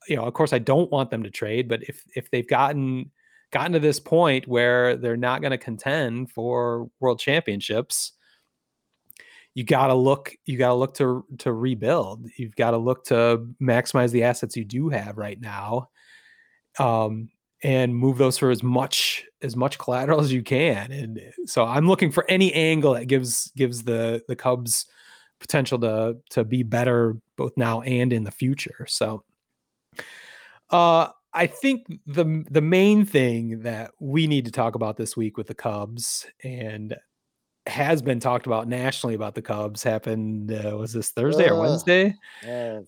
You know of course i don't want them to trade but if if they've gotten gotten to this point where they're not going to contend for world championships you got to look you got to look to to rebuild. You've got to look to maximize the assets you do have right now. Um and move those for as much as much collateral as you can and so i'm looking for any angle that gives gives the the cubs potential to to be better both now and in the future so uh i think the the main thing that we need to talk about this week with the cubs and has been talked about nationally about the cubs happened uh, was this thursday or Uh, wednesday Uh,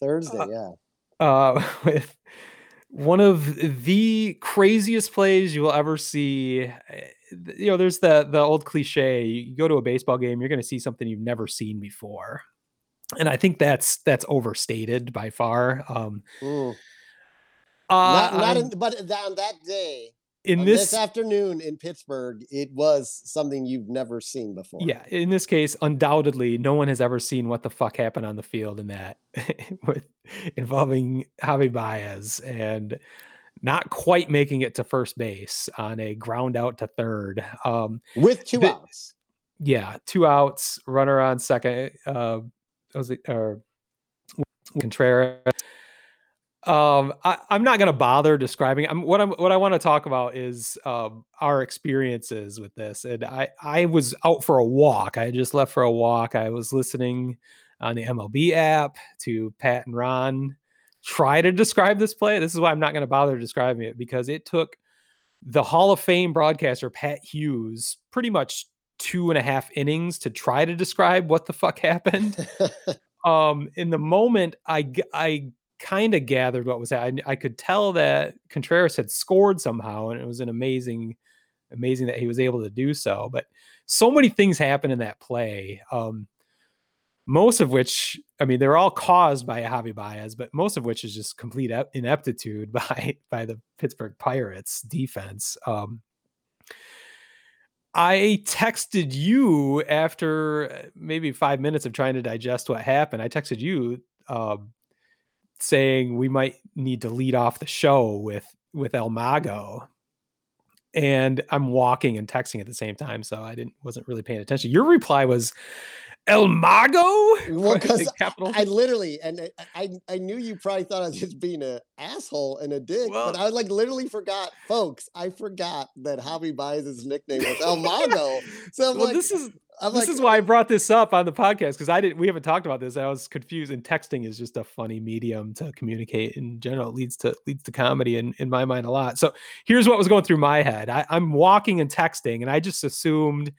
Thursday, yeah. uh with one of the craziest plays you will ever see. eh, You know, there's the the old cliche: you go to a baseball game, you're going to see something you've never seen before, and I think that's that's overstated by far. Um, Mm. uh, not, not in, but on that day, in this this afternoon in Pittsburgh, it was something you've never seen before. Yeah, in this case, undoubtedly, no one has ever seen what the fuck happened on the field in that with involving Javi Baez and not quite making it to first base on a ground out to third. Um, with two The- outs. yeah, two outs, runner on second. Uh, was it or Contreras? Um, I, I'm not gonna bother describing. I'm what I'm what I want to talk about is um our experiences with this. And I I was out for a walk. I just left for a walk. I was listening on the MLB app to Pat and Ron try to describe this play. This is why I'm not gonna bother describing it because it took the Hall of Fame broadcaster Pat Hughes pretty much two and a half innings to try to describe what the fuck happened. um, in the moment, I I kind of gathered what was happening. I could tell that Contreras had scored somehow, and it was an amazing, amazing that he was able to do so. But so many things happened in that play. Um, most of which, I mean, they're all caused by Javi Baez, but most of which is just complete ineptitude by by the Pittsburgh Pirates defense. Um, I texted you after uh, maybe five minutes of trying to digest what happened. I texted you um, saying we might need to lead off the show with with El Mago, and I'm walking and texting at the same time, so I didn't wasn't really paying attention. Your reply was El Mago. Well, Question 'cause capital. I literally and I, I I knew you probably thought I was just being an asshole and a dick, Well- but I like literally forgot, folks. I forgot that Javi Baez's nickname was El Mago. So I'm well, like, this is I'm this like, is why I brought this up on the podcast because I didn't. We haven't talked about this. I was confused, and texting is just a funny medium to communicate in general. It leads to leads to comedy in in my mind a lot. So here's what was going through my head. I, I'm walking and texting, and I just assumed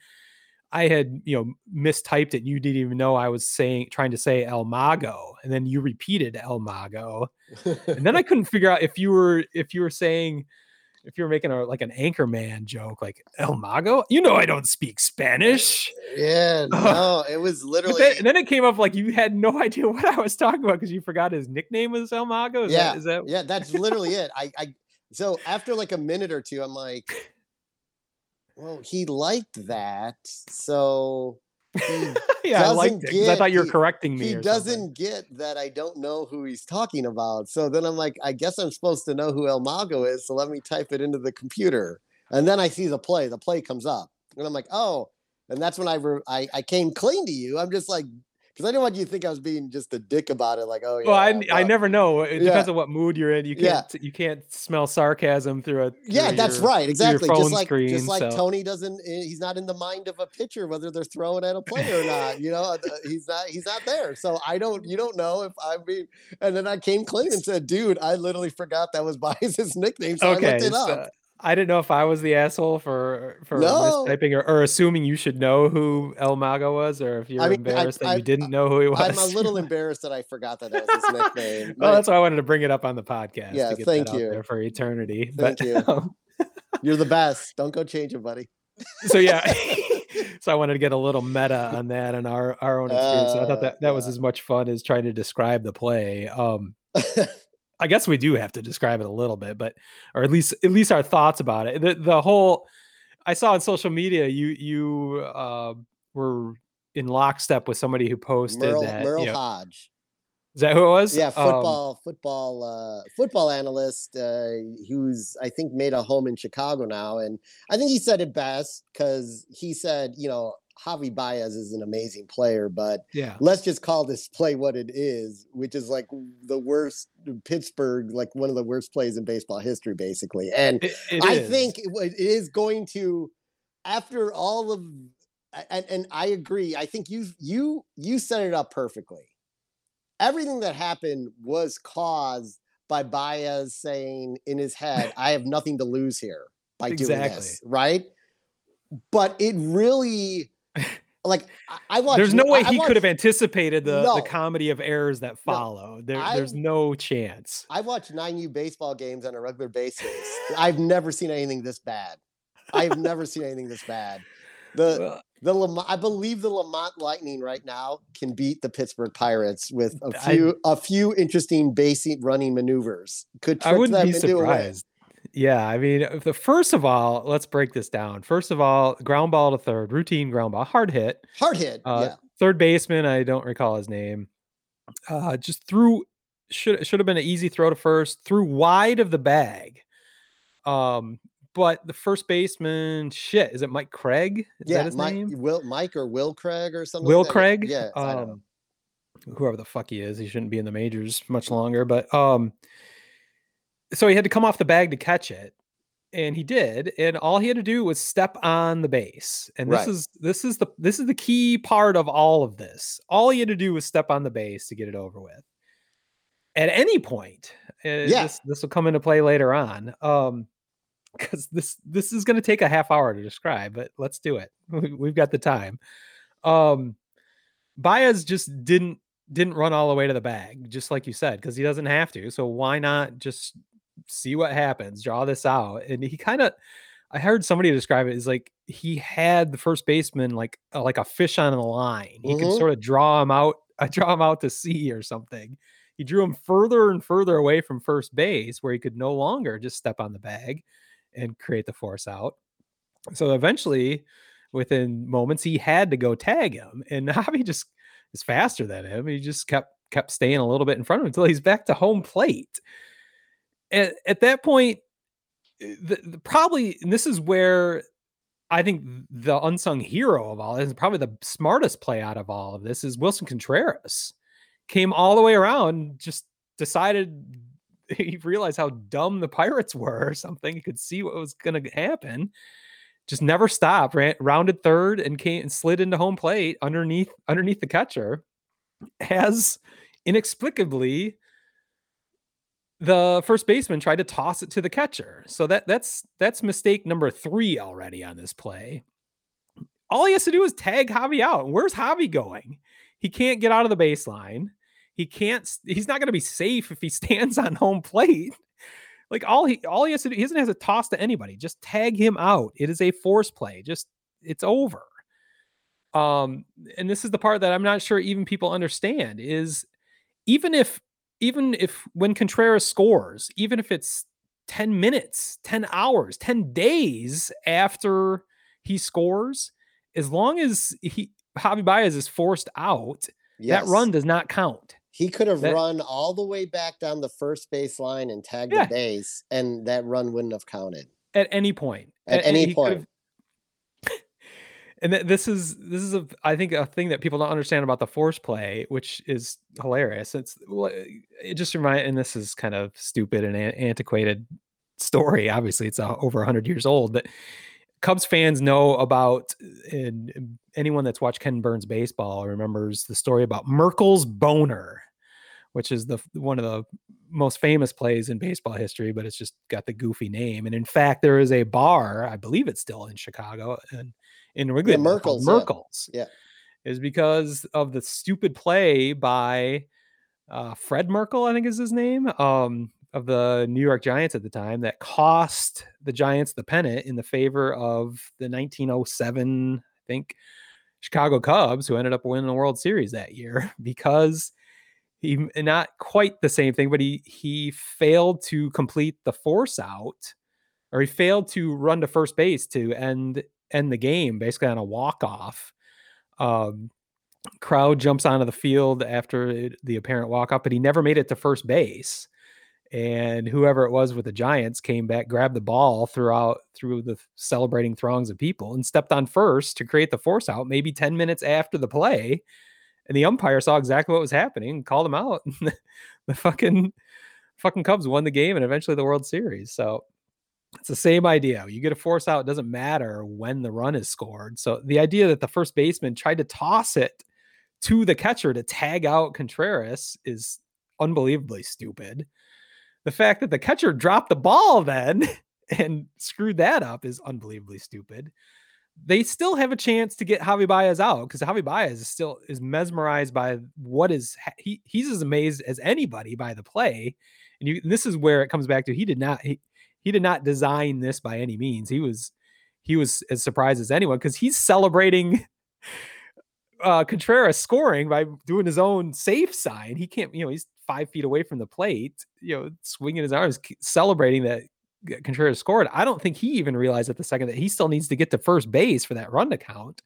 I had you know mistyped it. You didn't even know I was saying trying to say El Mago, and then you repeated El Mago, and then I couldn't figure out if you were if you were saying if you're making a like an anchorman joke like El Mago. You know I don't speak Spanish. yeah, no, it was literally. then, and then it came up like you had no idea what I was talking about because you forgot his nickname was El Mago. Is yeah, that, is that yeah, that's literally it. I, I, so after like a minute or two, I'm like, well, he liked that, so Mm. yeah, I liked it 'cause I thought you were he- correcting me. he doesn't something. get that I don't know who he's talking about. So then I'm like, I guess I'm supposed to know who El Mago is. So let me type it into the computer. And then I see the play. The play comes up. And I'm like, oh. And that's when I re- I, I came clean to you. I'm just like, because I didn't want you to think I was being just a dick about it. Like, oh yeah. Well, I, I never know. It depends on what mood you're in. You can't you can't smell sarcasm through a Yeah, that's your- right. Exactly. Just like screen, just like so- Tony doesn't eh, he's not in the mind of a pitcher whether they're throwing at a player or not. You know, he's not he's not there. So I don't you don't know if I mean and then I came clean and said, dude, I literally forgot that was Baez's nickname. So I Okay, looked it so up. I didn't know if I was the asshole for for No. mistyping or, or assuming you should know who El Mago was, or if you're mean, I- embarrassed that I- you didn't know who he was. I'm a little embarrassed that I forgot that that was his nickname. well, that's why I wanted to bring it up on the podcast. Yeah, to get thank that out you. there for eternity. Thank but, you. um, You're the best. Don't go change it, buddy. so yeah, so I wanted to get a little meta on that and our our own experience. So I thought Uh, that that was as much fun as trying to describe the play. Um, I guess we do have to describe it a little bit, but or at least at least our thoughts about it. The the whole I saw on social media you you uh, were in lockstep with somebody who posted Merle, that. Merle you know- Hoge. is that who it was? Yeah, Um, football, football, uh, football analyst uh, who's I think made a home in Chicago now, and I think he said it best because he said, you know, Javi Baez is an amazing player, but yeah. let's just call this play what it is, which is like the worst Pittsburgh, like one of the worst plays in baseball history, basically. And It- it I is. think it is going to, after all of, and, and I agree. I think you you you set it up perfectly. Everything that happened was caused by Baez saying in his head, "I have nothing to lose here by doing this," right? But it really, like I, I watched. There's no way I he could have anticipated the, No. the comedy of errors that follow. There, there's no chance. I watch 9U baseball games on a regular basis. I've never seen anything this bad. I've never seen anything this bad. The the Lamont, I believe the Lamont Lightning right now can beat the Pittsburgh Pirates with a I- few a few interesting basic running maneuvers. Could I wouldn't be into a win. surprised. Yeah, I mean, the first of all, let's break this down. First of all, ground ball to third, routine ground ball, hard hit. Hard hit. Uh, yeah. Third baseman, I don't recall his name. Uh, just threw should should have been an easy throw to first, threw wide of the bag. Um, but the first baseman, shit, is it Mike Craig? Is Yeah, that his Mike, name? Will Mike or Will Craig or something. Will like that. Craig? Yeah, I don't know. Um, whoever the fuck he is, he shouldn't be in the majors much longer. But um, so he had to come off the bag to catch it, and he did. And all he had to do was step on the base. And this Right. is this is the this is the key part of all of this. All he had to do was step on the base to get it over with. At any point, uh, Yeah. this this will come into play later on. Um, because this this is going to take a half hour to describe, but let's do it. We- We've got the time. Um, Baez just didn't didn't run all the way to the bag, just like you said, because he doesn't have to. So why not just see what happens, draw this out? And he kind of, I heard somebody describe it as like he had the first baseman like uh, like a fish on a line. He could Mhm. sort of draw him out, uh, draw him out to sea or something. He drew him further and further away from first base, where he could no longer just step on the bag and create the force out. So eventually, within moments, he had to go tag him, and Javi just is faster than him. He just kept kept staying a little bit in front of him until he's back to home plate. At, at that point, eh, the, the probably this is where I think the unsung hero of all this, probably the smartest play out of all of this, is Willson Contreras. Came all the way around, just decided he realized how dumb the pirates were or something. He could see what was going to happen. Just never stopped. Ran, rounded third and came and slid into home plate underneath underneath the catcher. As inexplicably, the first baseman tried to toss it to the catcher. So that that's that's mistake number three already on this play. All he has to do is tag Javi out. Where's Javi going? He can't get out of the baseline. He can't. He's not going to be safe if he stands on home plate. Like all he all he has to do, he doesn't have to toss to anybody. Just tag him out. It is a force play. Just it's over. Um, and this is the part that I'm not sure even people understand is even if even if when Contreras scores, even if it's 10 minutes, 10 hours, 10 days after he scores, as long as he Javi Baez is forced out, Yes. that run does not count. He could have that- run all the way back down the first base line and tagged Yeah. the base, and that run wouldn't have counted. at any point. At A- and any point. And th- this is this is a I think a thing that people don't understand about the force play, which is hilarious. It's it just remind and this is kind of stupid and an- antiquated story. Obviously, it's uh, over hundred years old, but Cubs fans know about and anyone that's watched Ken Burns baseball remembers the story about Merkle's boner, which is the one of the most famous plays in baseball history, but it's just got the goofy name. And in fact, there is a bar, I believe it's still in Chicago and in Wrigley, called Merkle's, yeah. Merkle's. Yeah. Is because of the stupid play by uh, Fred Merkle, I think is his name, um, of the New York Giants at the time that cost the Giants the pennant in the favor of the 1907, I think, Chicago Cubs, who ended up winning the World Series that year because he not quite the same thing, but he he failed to complete the force out, or he failed to run to first base to end end the game basically on a walk off. Um, crowd jumps onto the field after it- the apparent walk off, but he never made it to first base. And whoever it was with the Giants came back, grabbed the ball throughout through the celebrating throngs of people, and stepped on first to create the force out. Maybe ten minutes after the play, and the umpire saw exactly what was happening and called him out. the fucking fucking Cubs won the game and eventually the World Series. So it's the same idea. You get a force out, it doesn't matter when the run is scored. So the idea that the first baseman tried to toss it to the catcher to tag out Contreras is unbelievably stupid. The fact that the catcher dropped the ball then and screwed that up is unbelievably stupid. they still have a chance to get Javi Baez out because Javi Baez is still is mesmerized by what is he he's as amazed as anybody by the play, and you this is where it comes back to he did not he, he did not design this by any means. He was he was as surprised as anyone because he's celebrating uh Contreras scoring by doing his own safe sign. He can't, you know, he's five feet away from the plate, you know, swinging his arms, celebrating that Contreras scored. I don't think he even realized at the second that he still needs to get to first base for that run to count.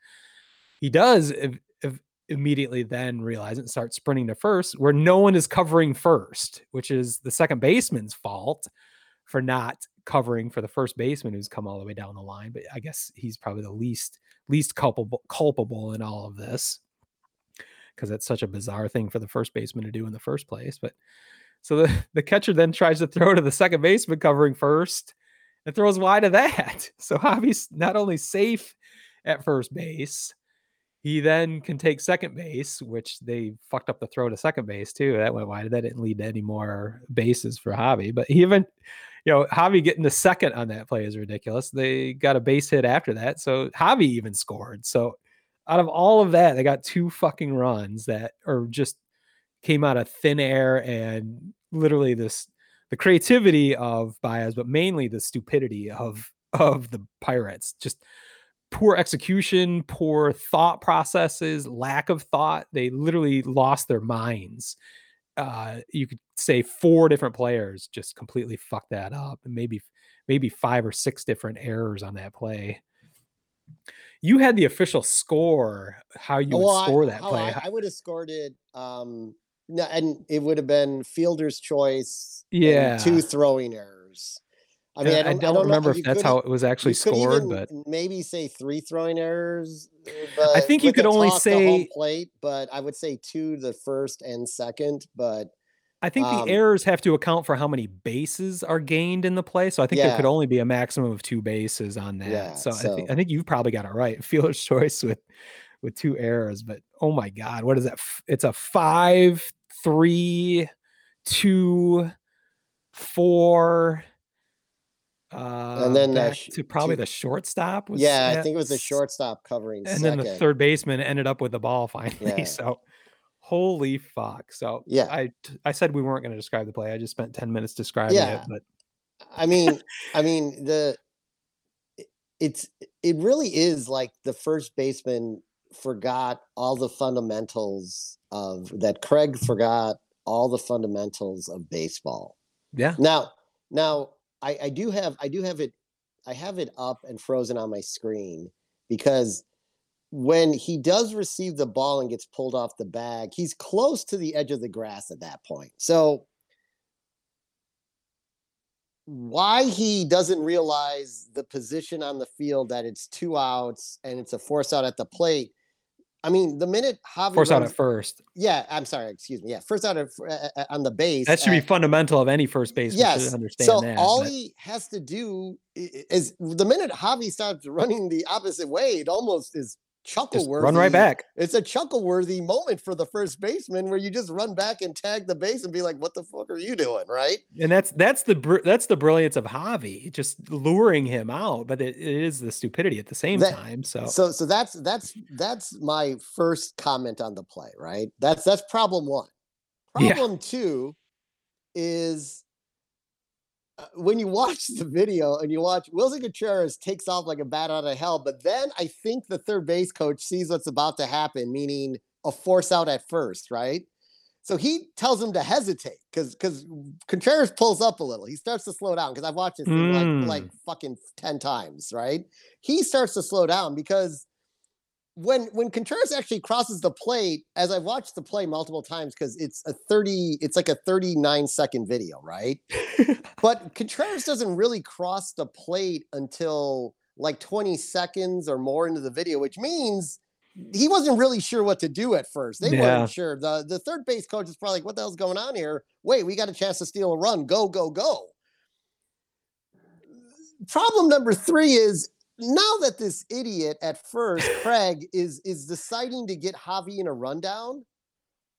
He does if, if immediately then realize it and start sprinting to first, where no one is covering first, which is the second baseman's fault for not covering for the first baseman who's come all the way down the line. But I guess he's probably the least least culpable culpable in all of this because that's such a bizarre thing for the first baseman to do in the first place. But so the, the catcher then tries to throw to the second baseman covering first and throws wide of that. So Javi's not only safe at first base, he then can take second base, which they fucked up the throw to second base too. That went wide. That didn't lead to any more bases for Javi. But he even, you know, Javi getting the second on that play is ridiculous. They got a base hit after that. So Javi even scored. So out of all of that, they got two fucking runs that are just came out of thin air and literally this the creativity of Baez, but mainly the stupidity of of the Pirates. Just poor execution, poor thought processes, lack of thought. They literally lost their minds. Uh, you could say four different players just completely fucked that up, and maybe maybe five or six different errors on that play. You had the official score, how you would Well, I- score that play. I, I would have scored it. Um, no, and it would have been fielder's choice. and Yeah. two throwing errors. I mean, I And don't, I don't, remember if that's how it was actually scored, but maybe say three throwing errors. uh, But think you could only say- plate, but I would say two the first and second. But I think Um, the errors have to account for how many bases are gained in the play. So I think there could only be a maximum of two bases on that. Yeah, so, I think I think you've probably got it right. Fielder's choice with with two errors, but oh my god, what is that? It's a five, three, two, four. Uh, and then sh- to probably two- the shortstop. Was yeah, I think it was the shortstop covering and second. then the third baseman ended up with the ball finally. Yeah. So holy fuck. So Yeah. I I said we weren't going to describe the play. I just spent 10 minutes describing Yeah. it, but I mean, I mean the it's it really is like the first baseman forgot all the fundamentals of that Craig forgot all the fundamentals of baseball. yeah. Now, now I, I do have I do have it I have it up and frozen on my screen because when he does receive the ball and gets pulled off the bag, he's close to the edge of the grass at that point. So why he doesn't realize the position on the field that it's two outs and it's a force out at the plate. I mean, the minute Javi Force out at first. yeah, I'm sorry, excuse me. Yeah, first out of, uh, uh, on the base. That should be fundamental of any first baseman. Yes. Understand so that. all but- he has to do is the minute Javi starts running the opposite way, it almost is chuckle worthy. run right back. It's a chuckle worthy moment for the first baseman where you just run back and tag the base and be like, "What the fuck are you doing?" Right? And that's that's the br- that's the brilliance of Javi, just luring him out, but it, it is the stupidity at the same That- time. So, So, so that's that's that's my first comment on the play. Right? That's that's problem one. Yeah. Problem two is when you watch the video and you watch Willson Contreras takes off like a bat out of hell, but then I think the third base coach sees what's about to happen, meaning a force out at first, right? So he tells him to hesitate because because Contreras pulls up a little. He starts to slow down because I've watched this thing Mm. like like fucking ten times, right? He starts to slow down because when when Contreras actually crosses the plate, as I've watched the play multiple times, because it's a 30, it's like a 39 second video, right? but Contreras doesn't really cross the plate until like 20 seconds or more into the video, which means he wasn't really sure what to do at first. They Yeah. weren't sure. The the third base coach is probably like, what the hell's going on here? Wait, we got a chance to steal a run. Go, go, go. Problem number three is now that this idiot at first, Craig, is is deciding to get Javi in a rundown,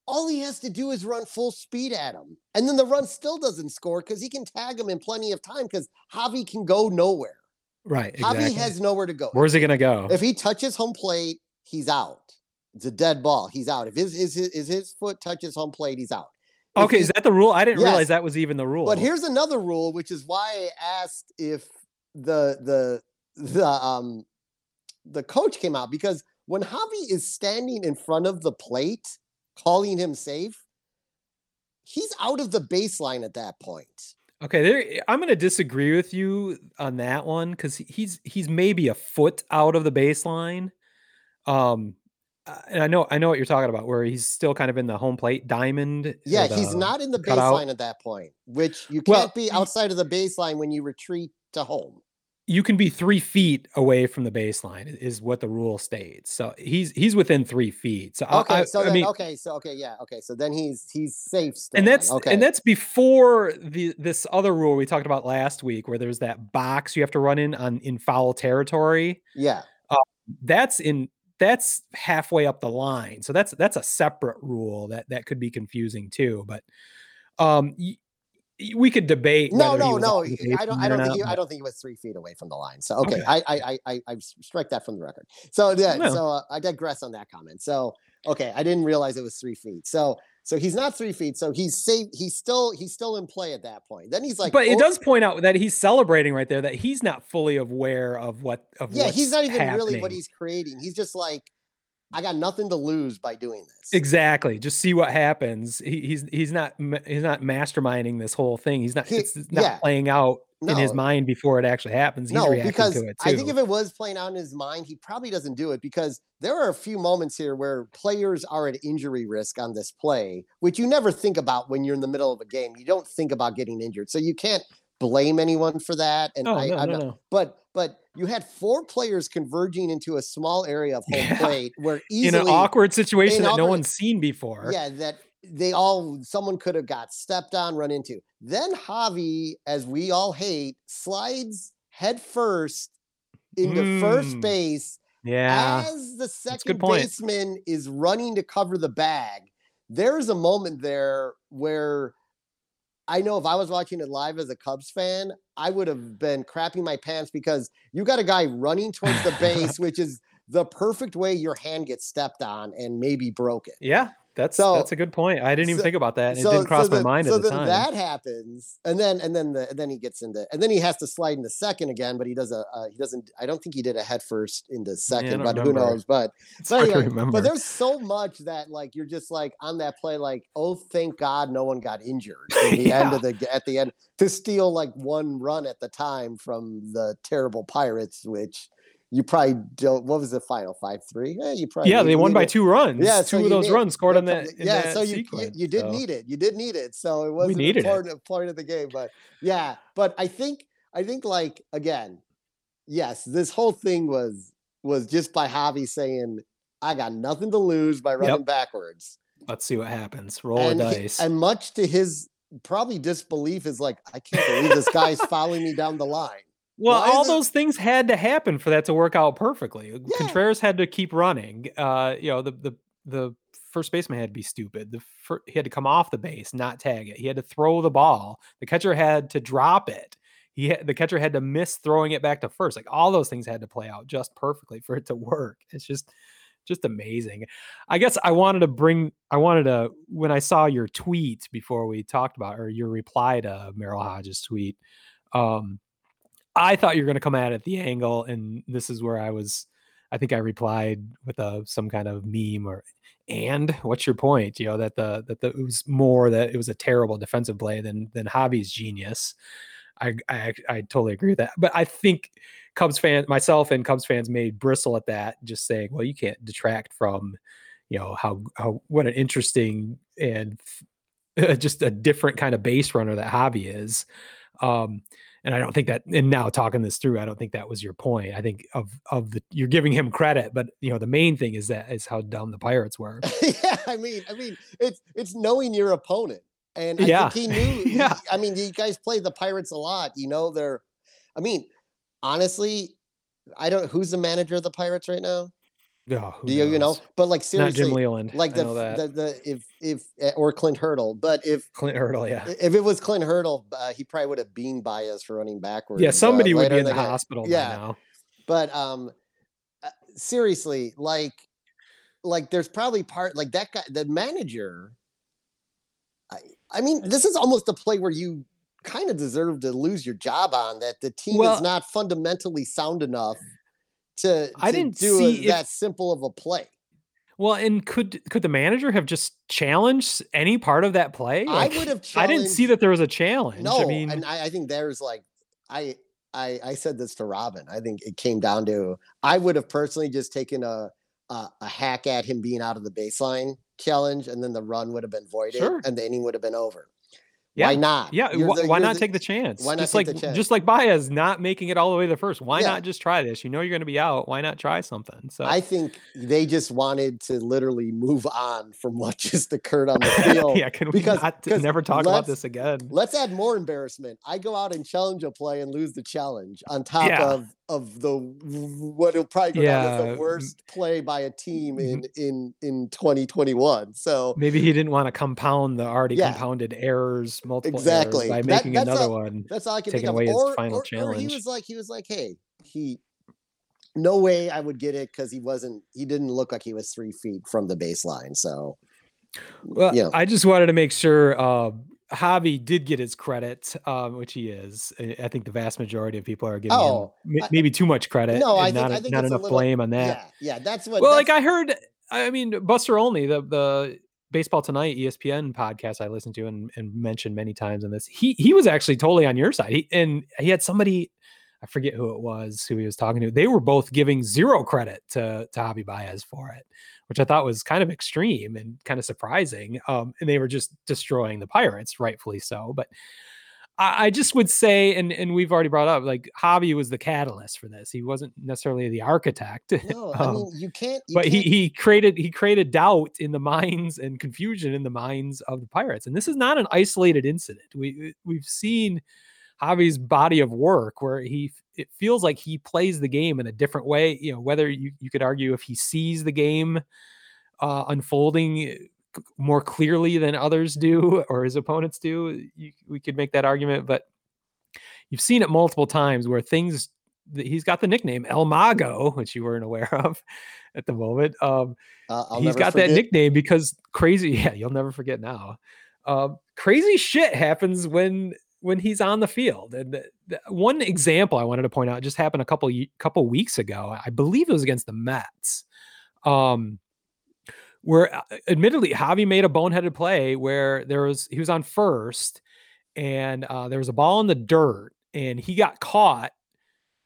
all he has to do is run full speed at him. And then the run still doesn't score because he can tag him in plenty of time because Javi can go nowhere. Right. Javi has nowhere to go. Where's he gonna go? If he touches home plate, he's out. It's a dead ball. He's out. If his is his, is his foot touches home plate, he's out. If okay, he- is that the rule? I didn't Yes. realize that was even the rule. But here's another rule, which is why I asked if the the the um the coach came out because when Javi is standing in front of the plate, calling him safe, he's out of the baseline at that point. Okay, there I'm going to disagree with you on that one cuz he's he's maybe a foot out of the baseline. Um uh, and I know I know what you're talking about where he's still kind of in the home plate diamond. Yeah, he's not in the cutout. baseline at that point, which you can't be outside of the baseline when you retreat to home. You can be 3 feet away from the baseline is what the rule states. So he's he's within 3 feet. So Okay, I, so I then mean okay, so okay, yeah, okay, so then he's he's safe still. and that's okay. and that's before the this other rule we talked about last week where there's that box you have to run in on in foul territory. yeah. that's in that's halfway up the line so that's that's a separate rule that that could be confusing too but um we could debate No, no, no. I don't. I don't think. He, I don't think he was three feet away from the line. So okay, Okay. I strike that from the record. So yeah. No. So uh, I digress on that comment. So okay, I didn't realize it was three feet. So so he's not three feet. So he's safe. He's still he's still in play at that point. Then he's like, but it oh, does point out that he's celebrating right there that he's not fully aware of what of Yeah, he's not even really what he's creating. He's just like, I got nothing to lose by doing this. exactly just see what happens he, he's he's not he's not masterminding this whole thing he's not He- it's not yeah. playing out in his mind before it actually happens he's no, reacting because to it too I think if it was playing out in his mind, he probably doesn't do it because there are a few moments here where players are at injury risk on this play, which you never think about when you're in the middle of a game. You don't think about getting injured, so you can't blame anyone for that. And oh I, no no not- no but but you had four players converging into a small area of home Yeah. plate where easily in an awkward situation that no one's seen before yeah, that they all someone could have got stepped on, run into. Then Javi, as we all hate, slides head first into first Mm. base yeah as the second baseman is running to cover the bag. There's a moment there where I know if I was watching it live as a Cubs fan, I would have been crapping my pants because you got a guy running towards the base, which is the perfect way your hand gets stepped on and maybe broken. Yeah, that's So- that's a good point. I didn't even so- think about that. it didn't cross my mind so at the then time. that happens, and then and then the and then he gets into and then he has to slide into second again, but he does a uh, he doesn't. I don't think he did a head first into second, don't but who knows? But it's but hard to anyway, remember. but there's so much that like you're just like on that play, like oh thank God no one got injured at the end of the at the end to steal like one run at the time from the terrible Pirates, which you probably don't. What was the final five three? Yeah, you probably yeah, they won by needed- two runs. yeah, two so of those need- runs scored on that. yeah, that so you, you sequence, you did so. need it. You did need it. So it wasn't needed it. important part of the game, but yeah. But I think I think like again, yes, this whole thing was was just by Javi saying, "I got nothing to lose by running backwards," Let's see what happens. Roll and a he- dice. and much to his probably disbelief is like, "I can't believe this guy's following me down the line." Well, why all those things had to happen for that to work out perfectly. Yeah. Contreras had to keep running. Uh, you know, the the the first baseman had to be stupid. The fir- he had to come off the base, not tag it. He had to throw the ball. The catcher had to drop it. He had, the catcher had to miss throwing it back to first. Like all those things had to play out just perfectly for it to work. It's just just amazing. I guess I wanted to bring I wanted to when I saw your tweet before we talked about or your reply to Merrill Hodges tweet. Um I thought you were going to come at it at the angle, and this is where I was. I think I replied with a some kind of meme or and what's your point? You know that the that the, it was more that it was a terrible defensive play than than Javi's genius. I, I I totally agree with that, but I think Cubs fans, myself and Cubs fans, made bristle at that, just saying, well, you can't detract from, you know, how how what an interesting and just a different kind of base runner that Hobby is. Um, and I don't think that. And now talking this through, I don't think that was your point. I think of of the you're giving him credit, but you know the main thing is that is how dumb the Pirates were. yeah, I mean, I mean, it's it's knowing your opponent, and I Yeah. think he knew. Yeah. I mean, you guys play the Pirates a lot. You know, they're. I mean, honestly, I don't. Who's the manager of the Pirates right now? Oh, Do you, you know? But like seriously, Not Jim Leyland. like the, know that. the the if if eh, or Clint Hurdle, but if Clint Hurdle, yeah. if it was Clint Hurdle, uh, he probably would have by us for running backwards. Yeah, uh, somebody would be in the hospital Yeah. now. But um, uh, seriously, like like there's probably part like that guy, the manager. I I mean, this is almost a play where you kind of deserve to lose your job on that the team Well- is not fundamentally sound enough to, I didn't do a- see if- that simple of a play. Well, and could could the manager have just challenged any part of that play? I would have I didn't see that there was a challenge. No, I mean, and I, I think there's like I I I said this to Robin. I think it came down to I would have personally just taken a a, a hack at him being out of the baseline challenge, and then the run would have been voided, Sure. and the inning would have been over. Yeah, Why not? Yeah, You're wh- the- why not the- take the chance? why not just take like the chance? just like Baez not making it all the way to the first. Why Yeah. not just try this? You know you're going to be out. Why not try something? So I think they just wanted to literally move on from what just occurred on the field. yeah, can we because- not never talk about this again? Let's add more embarrassment. I go out and challenge a play and lose the challenge on top Yeah. of of the what will probably go down as the worst play by a team in Mhm. in in 2021. So Maybe he didn't want to compound the already Yeah. compounded errors, multiple Exactly. errors by making that's another all- one. that's all I can taking think of. away his final or- or he was like he was like, hey, he no way I would get it because he wasn't he didn't look like he was three feet from the baseline. So Well, you know. I just wanted to make sure uh, Javi did get his credit, um, which he is. I I think the vast majority of people are giving Oh, him m- I- maybe too much credit. no, and I think not, I think not enough little- blame on that. Yeah, yeah, that's what well, that's- like I heard, I mean, Buster Olney, the the Baseball Tonight ESPN podcast I listened to and, and mentioned many times in this, he he was actually totally on your side. He and he had somebody, I forget who it was who he was talking to. They were both giving zero credit to to Javi Baez for it, which I thought was kind of extreme and kind of surprising. Um, and they were just destroying the Pirates, rightfully so. But I, I just would say, and and we've already brought up, like Javi was the catalyst for this. He wasn't necessarily the architect. no, I um, mean you can't you but he can't- he created he created doubt in the minds and confusion in the minds of the pirates and this is not an isolated incident we we've seen Javi's body of work where he it feels like he plays the game in a different way you know whether you, you could argue if he sees the game uh unfolding more clearly than others do or his opponents do you, we could make that argument but you've seen it multiple times where things th- he's got the nickname El Mago, which you weren't aware of at the moment. Um, uh, he's got that nickname because crazy. Yeah, you'll never forget now. Um, crazy shit happens when when he's on the field. And the, the- one example I wanted to point out just happened a couple couple weeks ago. I believe it was against the Mets. Um, where uh, admittedly Javi made a boneheaded play where there was he was on first and uh, there was a ball in the dirt and he got caught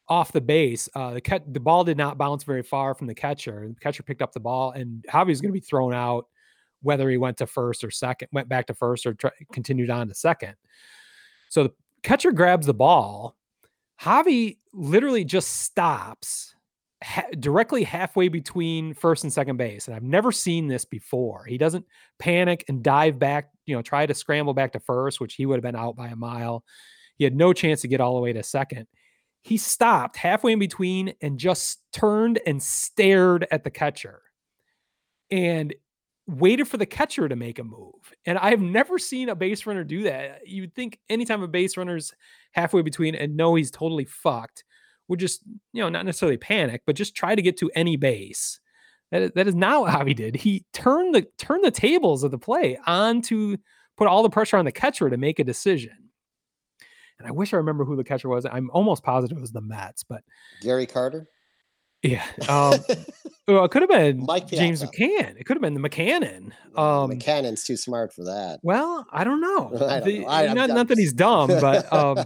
off the base. Uh, the cat, the ball did not bounce very far from the catcher. The catcher picked up the ball, and Javi was going to be thrown out, whether he went to first or second, went back to first or continued on to second. So the catcher grabs the ball. Javi literally just stops ha- directly halfway between first and second base, and I've never seen this before. He doesn't panic and dive back, you know, try to scramble back to first, which he would have been out by a mile. He had no chance to get all the way to second he stopped halfway in between and just turned and stared at the catcher and waited for the catcher to make a move. And I've never seen a base runner do that. You'd think anytime a base runner's halfway between and know he's totally fucked, would just, you know, not necessarily panic, but just try to get to any base. That is, that is not what Javi did. He turned the turned the tables of the play on to put all the pressure on the catcher to make a decision and I wish I remember who the catcher was. I'm almost positive it was the Mets, but Gary Carter. Yeah, um, well, it could have been Mike James McCann. It could have been the McCannon. Um, McCannon's too smart for that. well, I don't know. I don't The- know. I- not, not that he's dumb, but um,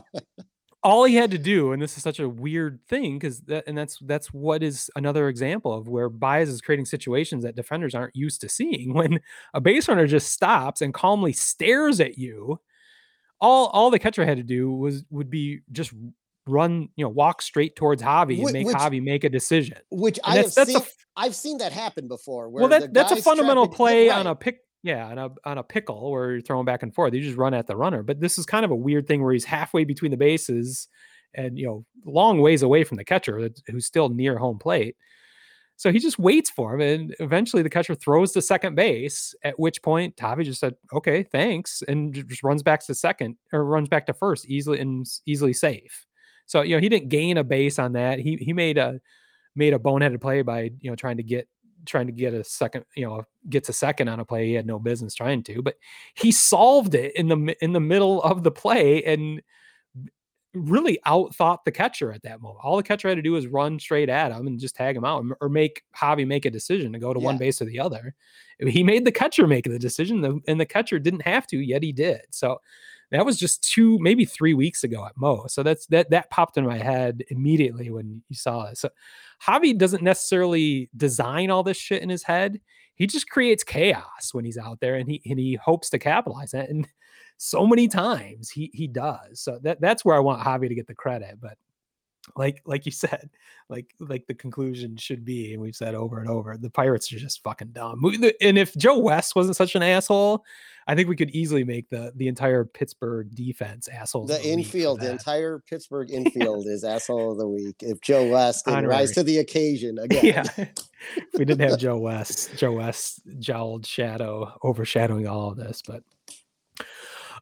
all he had to do, and this is such a weird thing, because that, and that's that's what is another example of where Baez is creating situations that defenders aren't used to seeing. When a base runner just stops and calmly stares at you, all all the catcher had to do was would be just run, you know, walk straight towards Javi and make which- Javi make a decision. Which I have seen. a I've seen that happen before. Where well, that that's a fundamental play yeah, on a pick. Yeah, on a on a pickle where you're throwing back and forth. You just run at the runner. But this is kind of a weird thing where he's halfway between the bases and you know long ways away from the catcher who's still near home plate. So he just waits for him, and eventually the catcher throws to second base. At which point, Javi just said, "Okay, thanks," and just runs back to second or runs back to first, easily and easily safe. So you know he didn't gain a base on that. He he made a made a boneheaded play by you know trying to get trying to get a second you know gets a second on a play he had no business trying to, but he solved it in the in the middle of the play and really outthought the catcher at that moment. All the catcher had to do was run straight at him and just tag him out, or make Javi make a decision to go to one base or the other. He made the catcher make the decision, and the catcher didn't have to, yet he did. So that was just two, maybe three weeks ago at Mo. So that's that that popped in my head immediately when you saw it. So Javi doesn't necessarily design all this shit in his head. He just creates chaos when he's out there, and he and he hopes to capitalize it. And so many times he he does. So that that's where I want Javi to get the credit. But like like you said, like like the conclusion should be, and we've said over and over, the Pirates are just fucking dumb. And if Joe West wasn't such an asshole, I think we could easily make the the entire Pittsburgh defense assholes. The infield, the entire Pittsburgh infield is asshole of the week. If Joe West Honorary. rise to the occasion again. yeah. we didn't have Joe West, Joe West jowled shadow overshadowing all of this, but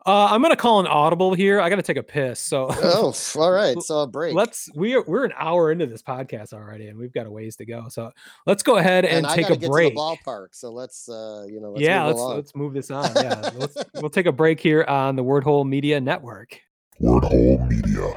uh, I'm gonna call an audible here. I gotta take a piss. So Oh, all right. So a break. let's we are we're an hour into this podcast already and we've got a ways to go. So let's go ahead and, I take gotta a get break. to the ballpark. So let's uh you know let's yeah, move let's along. let's move this on. Yeah, let's we'll take a break here on the Wordhole Media Network. Wordhole Media.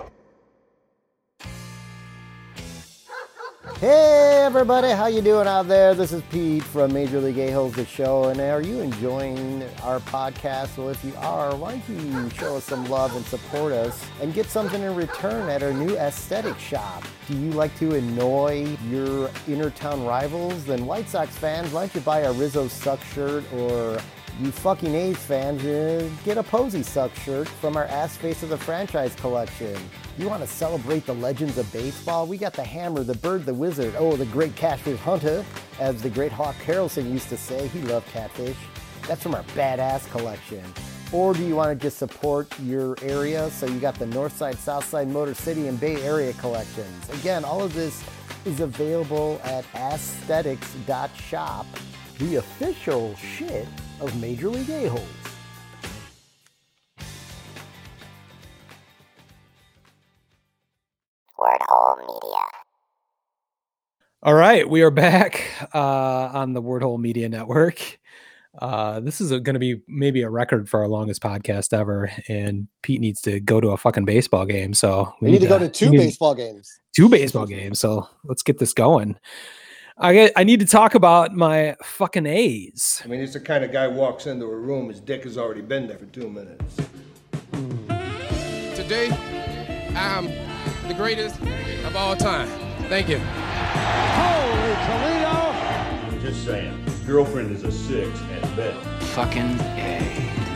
Hey everybody, how you doing out there? This is Pete from Major League A-Holes the show, and are you enjoying our podcast? Well, if you are, why don't you show us some love and support us and get something in return at our new aesthetic shop? Do you like to annoy your inner town rivals? Then White Sox fans, why don't you buy a Rizzo Suck shirt or you fucking A's fans, uh, get a Posey Suck shirt from our Ass Face of the Franchise collection. You want to celebrate the legends of baseball? We got the Hammer, the Bird, the Wizard, oh, the Great Catfish Hunter, as the great Hawk Harrelson used to say. He loved catfish. That's from our Badass collection. Or do you want to just support your area? So you got the Northside, Southside, Motor City, and Bay Area collections. Again, all of this is available at aesthetics.shop, the official shit of Major League A-Holes. Word Media. All right, we are back uh, on the Wordhole Media Network. Uh, this is going to be maybe a record for our longest podcast ever, and Pete needs to go to a fucking baseball game. So We need to go to two need baseball games. two baseball games. So let's get this going. I get, I need to talk about my fucking A's. I mean, it's the kind of guy walks into a room, his dick has already been there for two minutes. Today, I'm the greatest of all time. Thank you. Holy Toledo! I'm just saying, girlfriend is a six at best. Fucking A.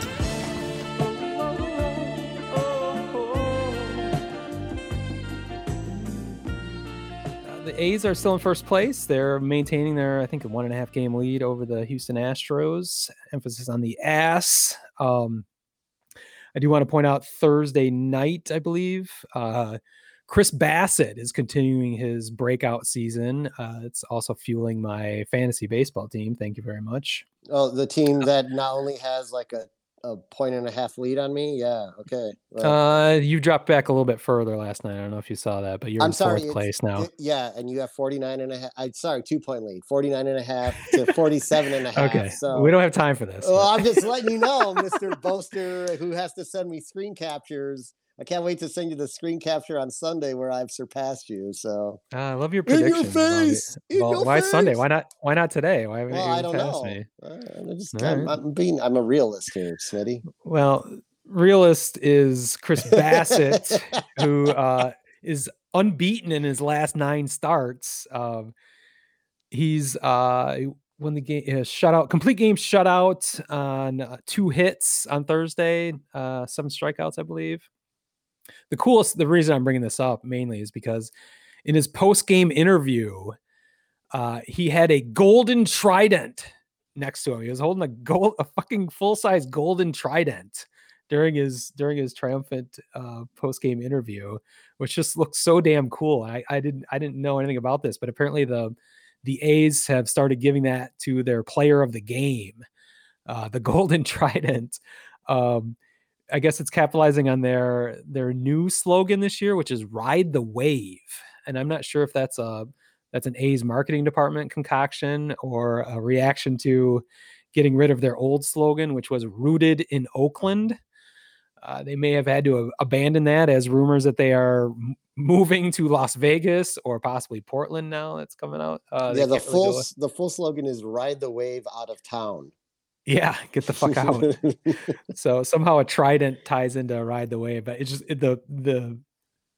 A's are still in first place. They're maintaining their, I think, a one and a half game lead over the Houston Astros. Emphasis on the ass. Um, I do want to point out Thursday night, I believe, uh, Chris Bassitt is continuing his breakout season. Uh, it's also fueling my fantasy baseball team. Thank you very much. Oh, the team that not only has like a, a point and a half lead on me. Yeah. Okay. Uh, you dropped back a little bit further last night. I don't know if you saw that, but you're I'm in sorry. fourth place now. it- yeah. And you have 49 and a half. I'm sorry, two point lead, 49 and a half to 47 and a half. okay, So we don't have time for this. Well, I'm just letting you know, Mr. Boaster, who has to send me screen captures. I can't wait to send you the screen capture on Sunday where I've surpassed you. So Uh, I love your prediction. In your predictions. about it. face! In Well, your why Sunday? Why not? Why not today? Why haven't well, you I don't know. me? Uh, I'm just I'm, right. I'm being I'm a realist here, Smitty. Well, realist is Chris Bassitt, who uh, is unbeaten in his last nine starts. Um, he's uh, won the game uh, shutout, complete game shutout on uh, two hits on Thursday, uh, seven strikeouts, I believe. The coolest, the reason I'm bringing this up mainly is because in his post game interview, uh, he had a golden trident next to him. He was holding a gold, a fucking full size golden trident during his during his triumphant uh, post game interview, which just looked so damn cool. I, I didn't I didn't know anything about this, but apparently the the A's have started giving that to their player of the game, uh, the Golden Trident. Um, I guess it's capitalizing on their their new slogan this year, which is "Ride the Wave." And I'm not sure if that's a that's an A's marketing department concoction or a reaction to getting rid of their old slogan, which was "Rooted in Oakland." Uh, they may have had to abandon that as rumors that they are m- moving to Las Vegas or possibly Portland now. That's coming out. Uh, yeah, the can't really full the full slogan is "Ride the wave out of town." Yeah, get the fuck out. so somehow a trident ties into ride the wave, but it's just it- the the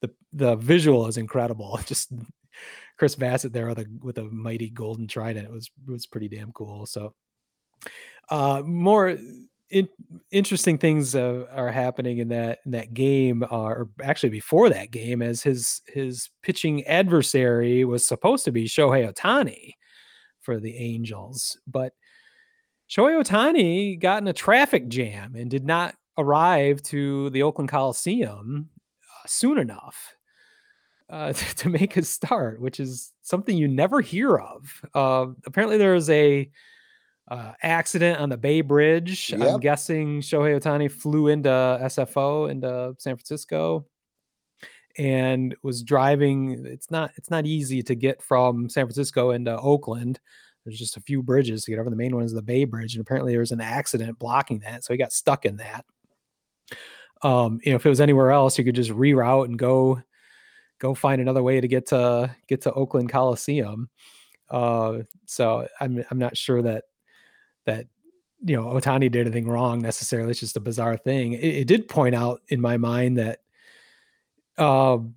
the the visual is incredible. Just Chris Bassitt there with a with a mighty golden trident. It was it was pretty damn cool. So uh more in, interesting things uh, are happening in that in that game uh, or actually before that game as his his pitching adversary was supposed to be Shohei Ohtani for the Angels but Shohei Ohtani got in a traffic jam and did not arrive to the Oakland Coliseum uh, soon enough uh, to make his start, which is something you never hear of. Uh, apparently, there was a uh, accident on the Bay Bridge. I'm guessing Shohei Ohtani flew into SFO into San Francisco and was driving. It's not it's not easy to get from San Francisco into Oakland. There's just a few bridges to get over. The main one is the Bay Bridge, and apparently there was an accident blocking that, so he got stuck in that. Um, you know, if it was anywhere else, you could just reroute and go go find another way to get to get to Oakland Coliseum. Uh, so I'm I'm not sure that that you know Ohtani did anything wrong necessarily. It's just a bizarre thing. It, it did point out in my mind that um,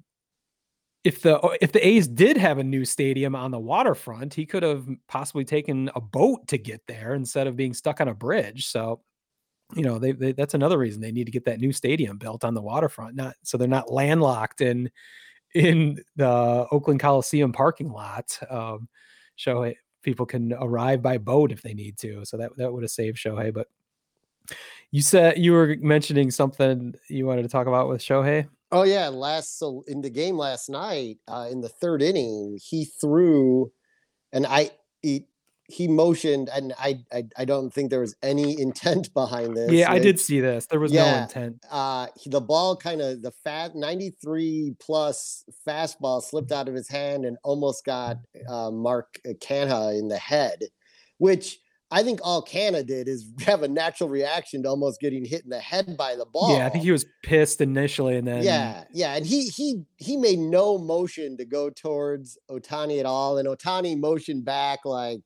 if the if the A's did have a new stadium on the waterfront, he could have possibly taken a boat to get there instead of being stuck on a bridge. So, you know, they, they that's another reason they need to get that new stadium built on the waterfront, not so they're not landlocked in in the Oakland Coliseum parking lot. Um, Shohei people can arrive by boat if they need to. So that that would have saved Shohei. But you said you were mentioning something you wanted to talk about with Shohei. Oh yeah, last so in the game last night, uh, in the third inning, he threw, and I he, he motioned, and I, I I don't think there was any intent behind this. Yeah, I did see this. There was no intent. uh he- the ball kind of the fat 93 plus fastball slipped out of his hand and almost got uh, Mark Canha in the head, which I think all Canha did is have a natural reaction to almost getting hit in the head by the ball. Yeah, I think he was pissed initially, and then Yeah, yeah, and he he he made no motion to go towards Ohtani at all, and Ohtani motioned back like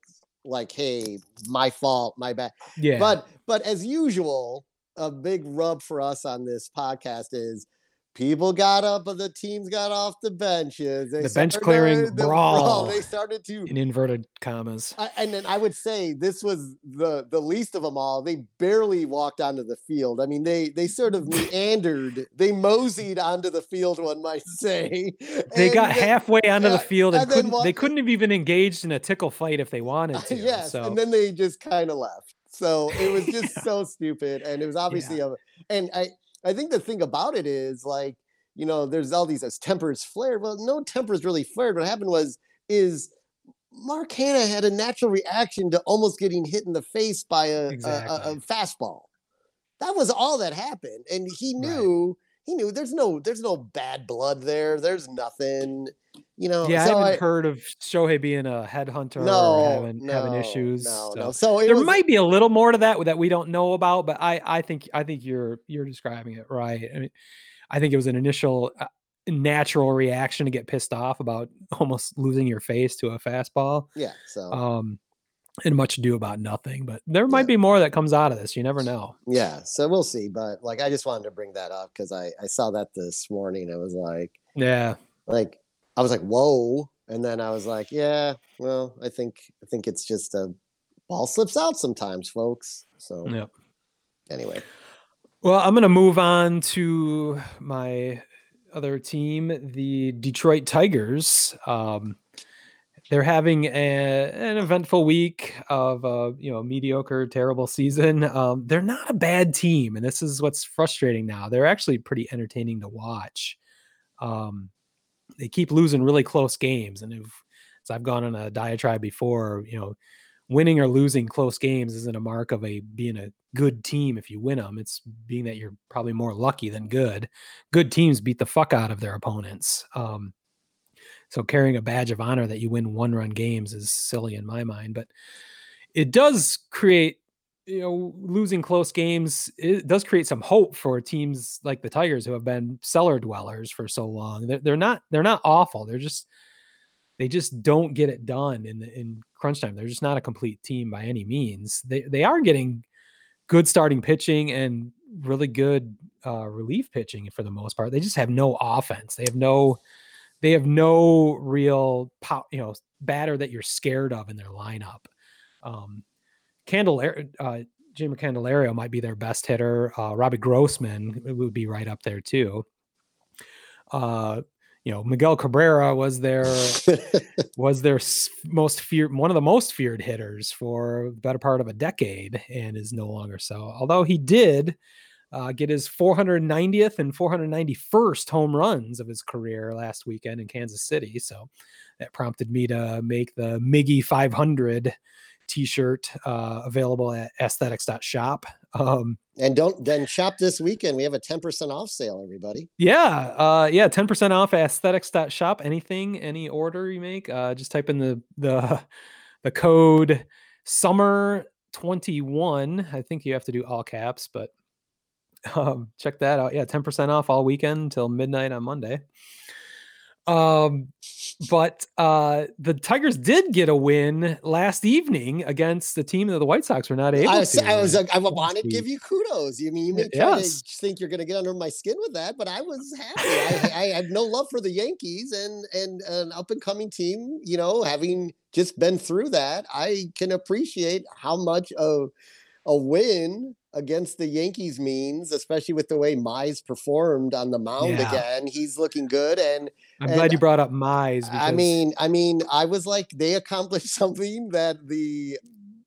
like, hey, my fault, my bad. yeah. But but as usual, a big rub for us on this podcast is people got up, but the teams got off the benches. They The bench clearing the brawl. They started to in inverted commas. I, and then I would say this was the the least of them all. They barely walked onto the field. I mean, they they sort of meandered. They moseyed onto the field, one might say. They And got then- halfway onto yeah, the field and, and couldn't. they couldn't have even engaged in a tickle fight if they wanted to. yes, so and then they just kind of left. So it was just so stupid, and it was obviously a. And I I think the thing about it is like you know there's all these as tempers flared. Well, no tempers really flared. What happened was is Mark Canha had a natural reaction to almost getting hit in the face by a, a- a, a, fastball. That was all that happened, and he Right. knew he knew there's no there's no bad blood there. There's nothing. You know, yeah, so I haven't heard of Shohei being a headhunter no, or having, having issues. No, so. no. So there was, might be a little more to that that we don't know about, but I I think I think you're you're describing it right. I mean, I think it was an initial uh, natural reaction to get pissed off about almost losing your face to a fastball. yeah. So Um, and much ado about nothing, but there might Yeah. be more that comes out of this. You never know. yeah, so we'll see. But like, I just wanted to bring that up because I I saw that this morning. It was like Yeah. like I was like, whoa, and then I was like, yeah, well, I think I think it's just a ball slips out sometimes, folks. So Yep. anyway, Well, I'm going to move on to my other team, the Detroit Tigers. Um, they're having a, an eventful week of a you know mediocre, terrible season. Um, they're not a bad team, and this is what's frustrating now. They're actually pretty entertaining to watch. Um, they keep losing really close games, and if, as I've gone on a diatribe before, you know, winning or losing close games isn't a mark of a being a good team if you win them. It's being that you're probably more lucky than good. Good teams beat the fuck out of their opponents. Um, so carrying a badge of honor that you win one run games is silly in my mind, but it does create you know losing close games it does create some hope for teams like the tigers who have been cellar dwellers for so long. They're, they're not they're not awful. They're just they just don't get it done in the, in crunch time. They're just not a complete team by any means. They they are getting good starting pitching and really good uh, relief pitching for the most part. They just have no offense. They have no they have no real pow, you know batter that you're scared of in their lineup. Um Candelario, uh, Jeimer Candelario might be their best hitter. Uh, Robbie Grossman would be right up there too. Uh, you know, Miguel Cabrera was their was their most feared one of the most feared hitters for the better part of a decade, and is no longer so. Although he did uh, get his 490th and 491st home runs of his career last weekend in Kansas City, so that prompted me to make the Miggy 500 t-shirt uh, available at aesthetics.shop. Um, and don't then shop this weekend. We have a 10% off sale, everybody. Yeah. Uh, yeah. 10% off aesthetics.shop. Anything, any order you make, uh, just type in the, the, the code summer 21. I think you have to do all caps, but um, check that out. Yeah. 10% off all weekend until midnight on Monday. Um, but uh, the Tigers did get a win last evening against the team that the White Sox were not able I was, to. I was, I wanted to give you kudos. You mean you may try Yes. to think you're going to get under my skin with that, but I was happy. I, I have no love for the Yankees and and an up and coming team. You know, having just been through that, I can appreciate how much of a win against the Yankees means, especially with the way Mize performed on the mound Yeah. again. He's looking good, and I'm and glad you brought up Mize. I mean, I mean, I was like, they accomplished something that the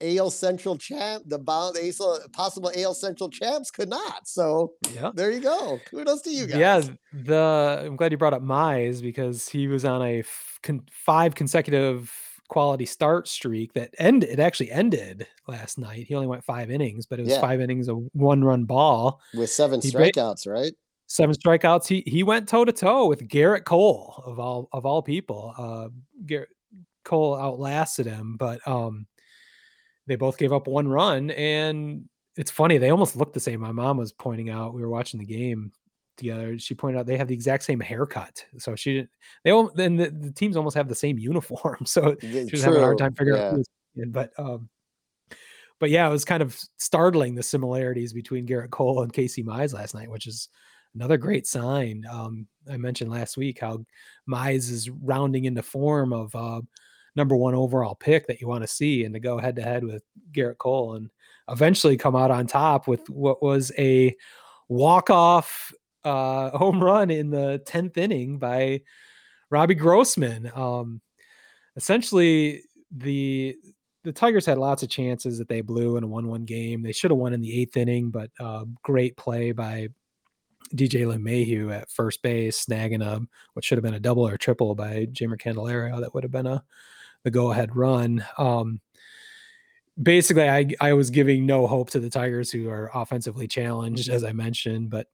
AL Central champ, the bound AL, possible AL Central champs could not. So yeah. there you go. Kudos to you guys. Yeah, the I'm glad you brought up Mize because he was on a f- con- five consecutive quality start streak that ended. It actually ended last night. He only went five innings, but it was Yeah. five innings of one run ball, with seven He strikeouts, right? seven strikeouts. He he went toe to toe with Gerrit Cole of all of all people. Uh, Gerrit Cole outlasted him, but um, they both gave up one run, and it's funny they almost looked the same. My mom was pointing out we were watching the game together. She pointed out they have the exact same haircut, so she didn't. They all then the, the teams almost have the same uniform, so Yeah, she was having a hard time figuring out who was in. But um, but yeah, it was kind of startling the similarities between Gerrit Cole and Casey Mize last night, which is another great sign. Um, I mentioned last week how Mize is rounding into form of uh, number one overall pick that you want to see, and to go head to head with Gerrit Cole and eventually come out on top with what was a walk off uh, home run in the tenth inning by Robbie Grossman. Um, essentially, the the Tigers had lots of chances that they blew in a one-one game. They should have won in the eighth inning, but uh, great play by DJ LeMahieu at first base, snagging a what should have been a double or triple by Jeimer Candelario. That would have been a the go-ahead run. Um, basically, I I was giving no hope to the Tigers, who are offensively challenged, as I mentioned, but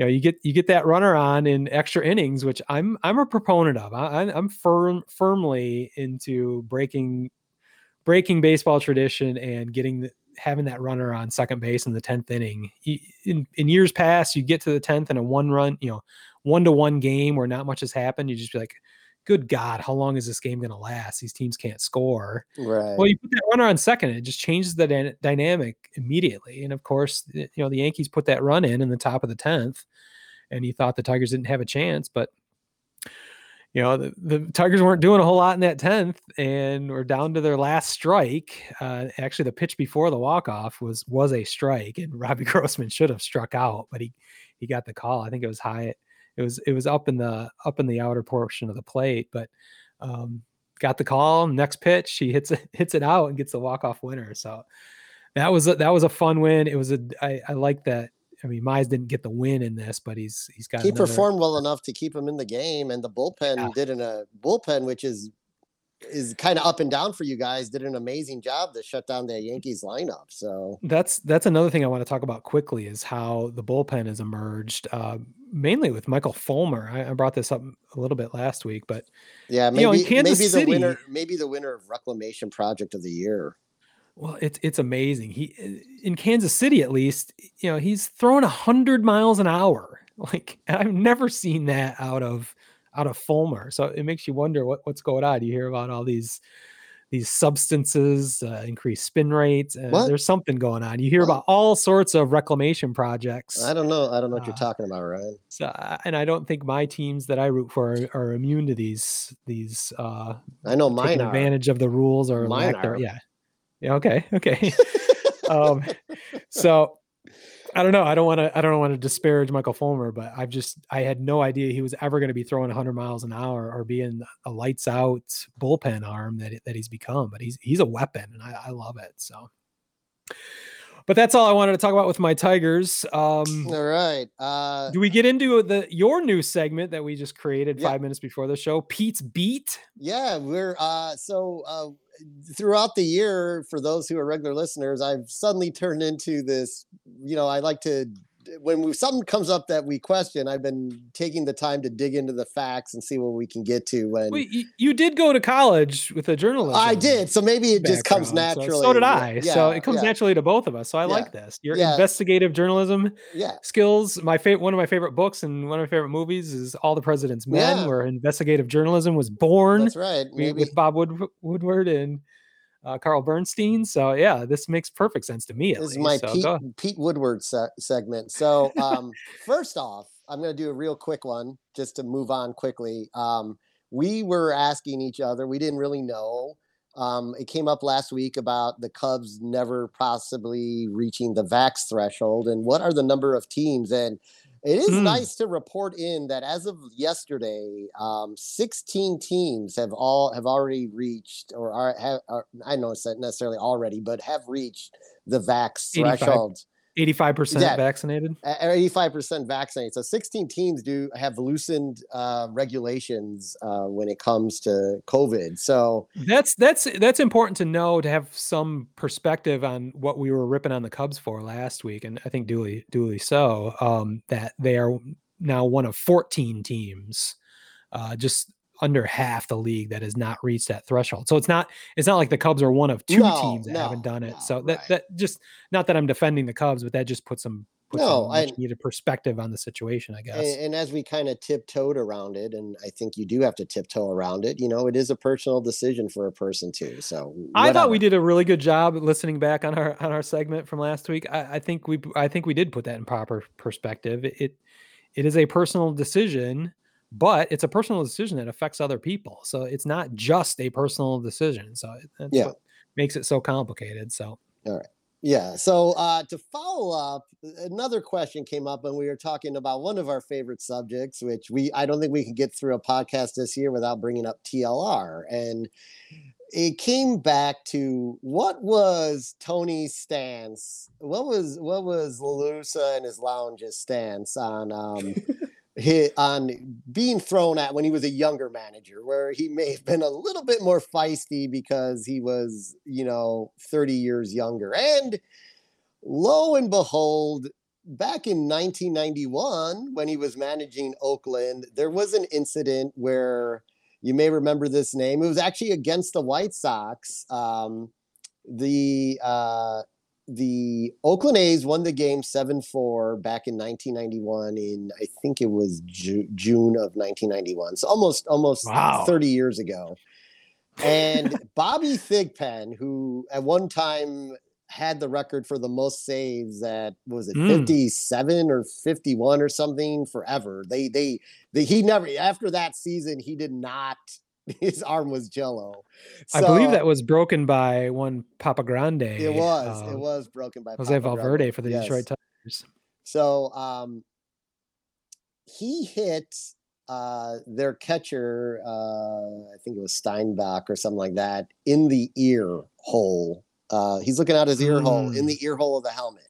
you know you get you get that runner on in extra innings, which I'm I'm a proponent of. I, I'm firm firmly into breaking breaking baseball tradition and getting the, having that runner on second base in the 10th inning. In, in years past, you get to the 10th and a one run, you know, one to one game where not much has happened. You just be like, good God, how long is this game going to last? These teams can't score. Right. Well, you put that runner on second, it just changes the dyna- dynamic immediately. And of course, you know, the Yankees put that run in in the top of the 10th, and he thought the Tigers didn't have a chance, but you know, the, the Tigers weren't doing a whole lot in that 10th and we're down to their last strike. Uh, actually, the pitch before the walk-off was was a strike, and Robbie Grossman should have struck out, but he he got the call. I think it was high. It was it was up in the up in the outer portion of the plate, but um, got the call. Next pitch, he hits it hits it out and gets the walk-off winner. So that was a, that was a fun win. It was a I, I like that. I mean, Mize didn't get the win in this, but he's he's got he another- performed well enough to keep him in the game, and the bullpen did in a bullpen, which is is kind of up and down for you guys. Did an amazing job to shut down the Yankees lineup. So That's that's another thing I want to talk about quickly is how the bullpen has emerged, uh, mainly with Michael Fulmer. I, I brought this up a little bit last week, but yeah, you know, maybe maybe the City- winner maybe the winner of reclamation project of the year. Well, it's it's amazing. He in Kansas City, at least, you know, he's throwing hundred miles an hour. Like I've never seen that out of out of Fulmer. So it makes you wonder what, what's going on. You hear about all these these substances, uh, increased spin rates. Uh, there's something going on. You hear about all sorts of reclamation projects. I don't know. I don't know what you're Uh, talking about, Ryan. So, uh, and I don't think my teams that I root for are, are immune to these these uh, I know mine are. advantage of the rules or Mine are. Yeah. Yeah. Okay. Okay. um, so I don't know. I don't want to. I don't want to disparage Michael Fulmer, but I've just I had no idea he was ever going to be throwing 100 miles an hour or being a lights out bullpen arm that that he's become. But he's he's a weapon, and I, I love it. So. But that's all I wanted to talk about with my Tigers. Um, All right. Uh, do we get into the your new segment that we just created Yeah. five minutes before the show? Pete's beat. Yeah, we're uh so uh throughout the year for those who are regular listeners, I've suddenly turned into this, you know, I like to when we, something comes up that we question, I've been taking the time to dig into the facts and see what we can get to when you, you did go to college with a journalism. I did. So maybe it just comes background, so- naturally. So, did Yeah, I. so it comes yeah, naturally to both of us. So I Yeah. like this. Your Yeah. investigative journalism Yeah. skills. My favorite, one of my favorite books and one of my favorite movies is All the President's Men, Yeah. where investigative journalism was born That's right. Maybe with Bob Wood, Woodward and uh, Carl Bernstein. So yeah, this makes perfect sense to me. This is my So Pete, Pete Woodward se- segment. So, um, first off, I'm going to do a real quick one just to move on quickly. Um, we were asking each other, we didn't really know. Um, it came up last week about the Cubs never possibly reaching the vax threshold and what are the number of teams. And it is Hmm. nice to report in that as of yesterday, um, 16 teams have all have already reached, or are, have, are, I know it's not necessarily already, but have reached the vax 85. threshold. 85% Yeah. vaccinated. Eighty-five percent vaccinated. So sixteen teams do have loosened uh, regulations uh, when it comes to COVID. So That's that's that's important to know to have some perspective on what we were ripping on the Cubs for last week, and I think duly duly so. Um, that they are now one of 14 teams, uh, just under half the league that has not reached that threshold. So it's not it's not like the Cubs are one of two No, teams that haven't done it. no, so that right. that just not that I'm defending the Cubs, but that just puts some puts No, some I- needed perspective on the situation, I guess. and, and as we kind of tiptoed around it, and I think you do have to tiptoe around it. You know, it is a personal decision for a person too. So I thought we did a really good job listening back on our on our segment from last week. I, I think we I think we did put that in proper perspective. It, it it is a personal decision, but it's a personal decision that affects other people. So it's not just a personal decision. So that's Yeah. what makes it so complicated. So all right. Yeah. So uh, to follow up, another question came up when we were talking about one of our favorite subjects, which we I don't think we can get through a podcast this year without bringing up TLR, and it came back to what was Tony's stance? What was what was La Russa and his lounge's stance on um, hit on being thrown at when he was a younger manager, where he may have been a little bit more feisty because he was, you know, 30 years younger. And lo and behold, back in 1991, when he was managing Oakland, there was an incident where you may remember this name. It was actually against the White Sox. Um, the uh, the Oakland A's won the game 7-4 back in 1991 in I think it was Ju- June of 1991. So almost almost Wow. 30 years ago. And Bobby Thigpen, who at one time had the record for the most saves at was it Mm. 57 or 51 or something forever. They they, they he never after that season he did not his arm was jello. I believe that was broken by one Papa Grande. it was. uh, it was broken by Jose Papa Valverde Grande. for the Yes. Detroit Tigers. So um, he hit uh, their catcher, uh, I think it was Steinbach or something like that, in the ear hole. Uh, he's looking out his ear hole in Mm. the ear hole of the helmet.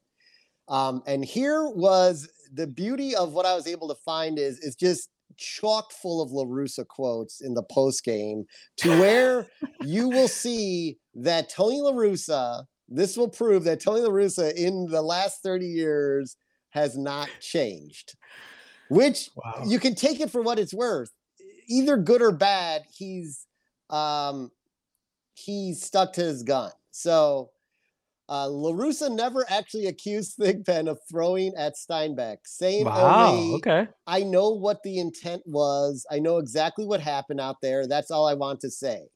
Um, and here was the beauty of what I was able to find is is just chock full of La Russa quotes in the post game to where you will see that Tony La Russa, this will prove that Tony La Russa in the last 30 years has not changed. Which Wow. you can take it for what it's worth. Either good or bad, he's um he's stuck to his gun. So uh La Russa never actually accused Thigpen of throwing at Steinbach, saying Wow. only Okay. I know what the intent was. I know exactly what happened out there. That's all I want to say.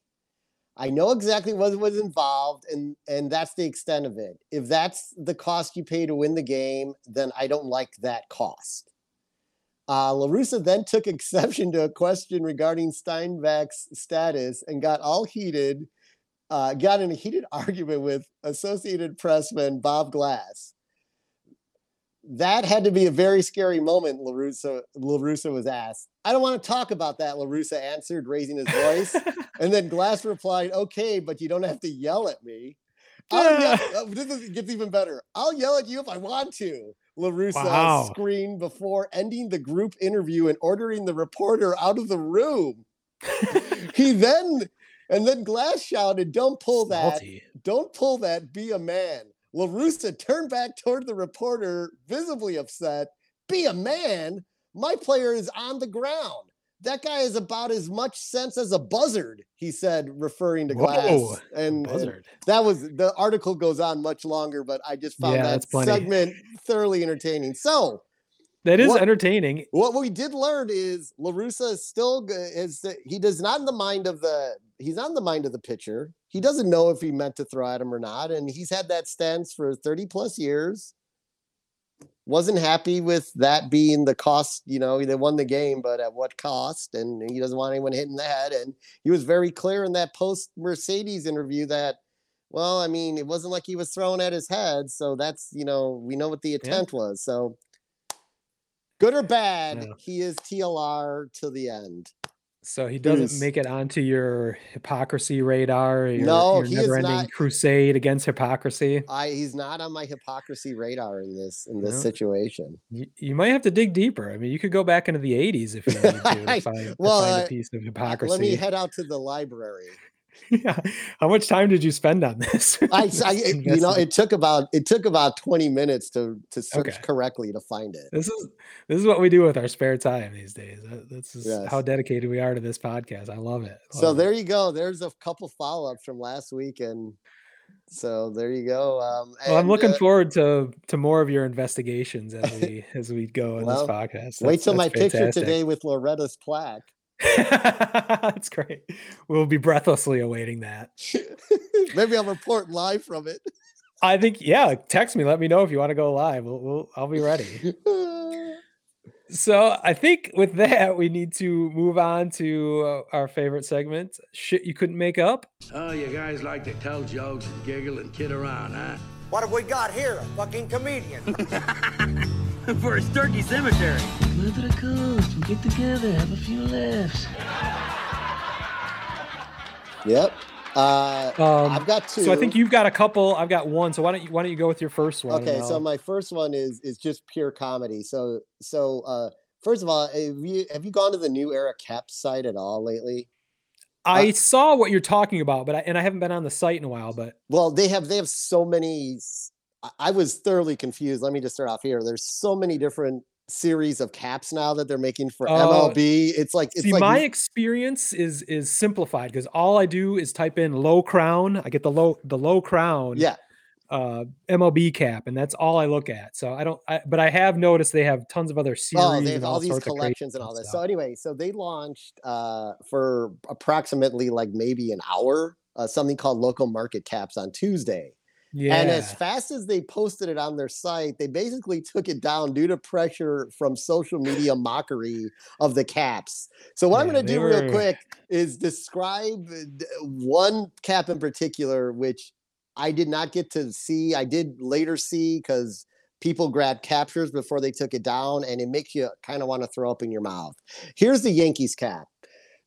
I know exactly what was involved, and and that's the extent of it. If that's the cost you pay to win the game, then I don't like that cost. Uh, La Russa then took exception to a question regarding Steinbach's status and got all heated, uh, got in a heated argument with Associated Pressman Bob Glass that had to be a very scary moment, La Russa, LaRusso was asked. I don't want to talk about that, La Russa answered, raising his voice. and then Glass replied, Okay, but you don't have to yell at me. I'll yell, uh, this gets even better. I'll yell at you if I want to. La Russa Wow. screamed before ending the group interview and ordering the reporter out of the room. he then, and then Glass shouted, Don't pull that. Salty. Don't pull that. Be a man. La Russa turned back toward the reporter, visibly upset. Be a man? My player is on the ground. That guy is about as much sense as a buzzard, he said, referring to Glass. Whoa, and, and Buzzard. that was the article goes on much longer, but I just found Yeah, that segment thoroughly entertaining. So, That is What- entertaining. what we did learn is La Russa is still is he does not in the mind of the he's on the mind of the pitcher. He doesn't know if he meant to throw at him or not, and he's had that stance for 30 plus years. Wasn't happy with that being the cost, you know, they won the game, but at what cost? And he doesn't want anyone hitting the head. And he was very clear in that post Mercedes interview that, well, I mean, it wasn't like he was throwing at his head. So that's, you know, we know what the intent was. So good or bad, Yeah. he is TLR to the end. So he doesn't Is- make it onto your hypocrisy radar. Your, No, your he is never-ending not- crusade against hypocrisy. I he's not on my hypocrisy radar in this in this No. situation. You, you might have to dig deeper. I mean, you could go back into the '80s if you need to, to find, to find uh, a piece of Uh, hypocrisy. Let me head out to the library. yeah. How much time did you spend on this? I, I you know it took about it took about 20 minutes to to search Okay. correctly to find it. This is this is what we do with our spare time these days. This is Yes. how dedicated we are to this podcast. I love it. So love it. there you go. There's a couple follow-ups from last week and so there you go. Um Well, I'm looking uh, forward to to more of your investigations as we as we go in Well, this podcast. wait till my that's picture today with Loretta's plaque. That's great. We'll be breathlessly awaiting that. Maybe I'll report live from it. I think, yeah. Text me. Let me know if you want to go live. We'll, we'll I'll be ready. So I think with that, we need to move on to uh, our favorite segment, shit you couldn't make up. Oh, you guys like to tell jokes and giggle and kid around, huh? What have we got here? A fucking comedian. For a turkey cemetery. Move to the coast. We get together, have a few laughs. Yep. Uh Um, I've got two. So I think you've got a couple. I've got one. So why don't you why don't you go with your first one? Okay, so my first one is is just pure comedy. So so uh first of all, have you have you gone to the new era cap site at all lately? I uh, saw what you're talking about, but I, and I haven't been on the site in a while. But Well, they have they have so many I was thoroughly confused. Let me just start off here. There's so many different series of caps now that they're making for Oh, MLB. It's like it's see, like my experience is is simplified because all I do is type in low crown. I get the low the low crown. yeah. Uh MLB cap, and that's all I look at. So I don't, I, but I have noticed they have tons of other series. Oh, they have and all these sorts of crazy collections and all this. So anyway, so they launched uh for approximately like maybe an hour uh, something called local market caps on Tuesday. yeah, And as fast as they posted it on their site, they basically took it down due to pressure from social media mockery of the caps. So what I'm going to do real quick is describe uh, one cap in particular, which I did not get to see. I did later see because people grabbed captures before they took it down, and it makes you kind of want to throw up in your mouth. Here's the Yankees cap.